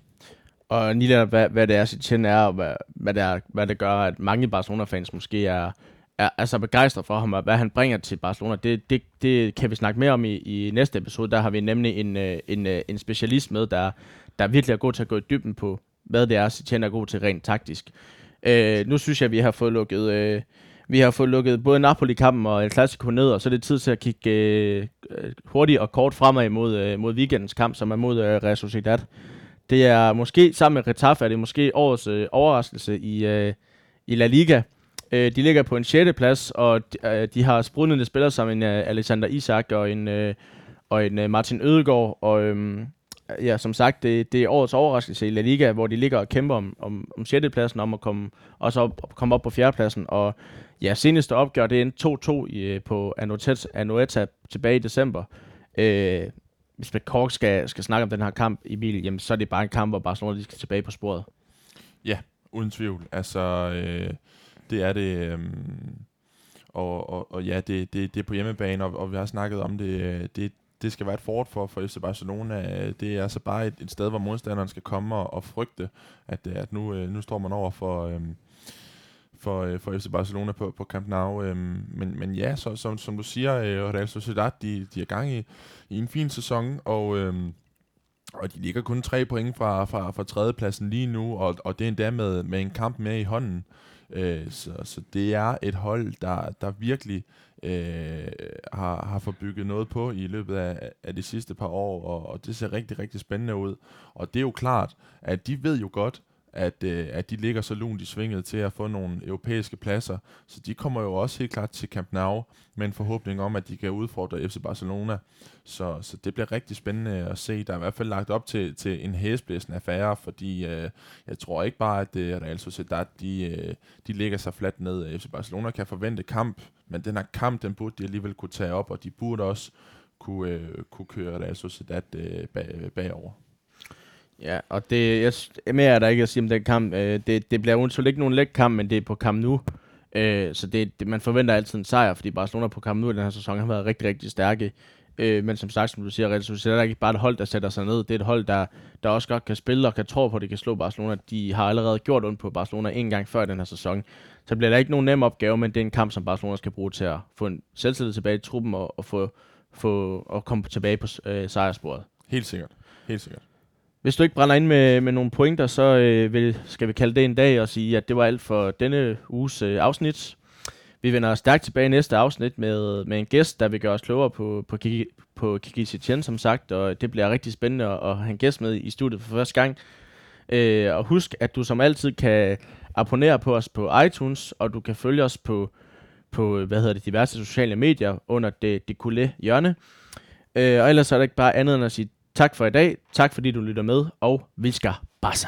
Og Nila, hvad, hvad det er, Setien er, og hvad, hvad, det er, hvad det gør, at mange Barcelona-fans måske er, er, er så begejstret for ham, og hvad han bringer til Barcelona, det, det, det kan vi snakke mere om i, i næste episode. Der har vi nemlig en, øh, en, øh, en specialist med, der, der virkelig er god til at gå i dybden på, hvad det er, Setien er god til rent taktisk. Øh, nu synes jeg, at vi har fået lukket øh, Vi har fået lukket både Napoli-kampen og El Clasico ned, og så er det tid til at kigge øh, hurtigt og kort fremad mod, øh, mod weekendens kamp, som er mod øh, Real Sociedad. Det er måske, sammen med Retaf, er det måske årets øh, overraskelse i, øh, i La Liga. Øh, de ligger på en 6. plads, og de, øh, de har sprudlende spillere som en øh, Alexander Isak og en, øh, og en øh, Martin Ødegaard. Og øh, ja, som sagt, det, det er årets overraskelse i La Liga, hvor de ligger og kæmper om, om, om 6. pladsen, om at komme, også op, komme op på 4. pladsen. Og ja, seneste opgør, det er en 2-2 i, øh, på Anotet, Anoeta tilbage i december. Øh, hvis Kork skal, skal snakke om den her kamp i bil, jamen, så er det bare en kamp, hvor Barcelona de skal tilbage på sporet. Ja, uden tvivl. Altså, øh, det er det. Øh, og, og, og ja, det, det, det er på hjemmebane, og, og vi har snakket om det. Øh, det, det skal være et fort for, for FC Barcelona. Øh, det er altså bare et, et sted, hvor modstanderen skal komme og, og frygte, at, øh, at nu, øh, nu står man over for, øhm, for, for FC Barcelona på, på Camp Nou. Øhm, men, men ja, så, som, som du siger, øh, Real Sociedad, de, de er gang i, i en fin sæson, og... Øhm, og de ligger kun tre point fra, fra, fra tredjepladsen lige nu, og, og det er endda med, med en kamp mere i hånden. Øh, så, så det er et hold, der, der virkelig øh, har, har fået bygget noget på i løbet af, af de sidste par år, og, og det ser rigtig, rigtig spændende ud. Og det er jo klart, at de ved jo godt, at, øh, at de ligger så lunt i svinget til at få nogle europæiske pladser. Så de kommer jo også helt klart til Camp Nou med en forhåbning om, at de kan udfordre FC Barcelona. Så, så det bliver rigtig spændende at se. Der er i hvert fald lagt op til, til en hæsblæsende affære, fordi øh, jeg tror ikke bare, at øh, Real Sociedad de, øh, de ligger sig fladt ned. FC Barcelona kan forvente kamp, men den her kamp, den burde de alligevel kunne tage op, og de burde også kunne, øh, kunne køre Real Sociedad øh, bag, øh, bagover. Ja, og det jeg, mere er der ikke at sige om den kamp. Øh, det, det bliver uanset ikke nogen let kamp, men det er på kamp nu. Øh, så det, det, man forventer altid en sejr, fordi Barcelona på kamp nu i den her sæson har været rigtig, rigtig stærke. Øh, men som sagt, som du siger, Real Sociedad er ikke bare et hold, der sætter sig ned. Det er et hold, der, der også godt kan spille og kan tro på, at de kan slå Barcelona. De har allerede gjort ondt på Barcelona en gang før den her sæson. Så bliver der ikke nogen nem opgave, men det er en kamp, som Barcelona skal bruge til at få en selvtillid tilbage i truppen og, og få, få, og komme tilbage på øh, sejrsporet. Helt sikkert. Helt sikkert. Hvis du ikke brænder ind med, med nogle pointer, så øh, vil, skal vi kalde det en dag og sige, at det var alt for denne uges øh, afsnit. Vi vender stærkt tilbage i næste afsnit med, med en gæst, der vil gøre os klogere på, på, Kiki, på Kiki Setien, som sagt, og det bliver rigtig spændende at, at have en gæst med i studiet for første gang. Øh, og husk, at du som altid kan abonnere på os på iTunes, og du kan følge os på, på hvad hedder det, diverse sociale medier under det, det kulé hjørne. Øh, og ellers er der ikke bare andet end at sige tak for i dag, tak fordi du lytter med, og vi skal bassa.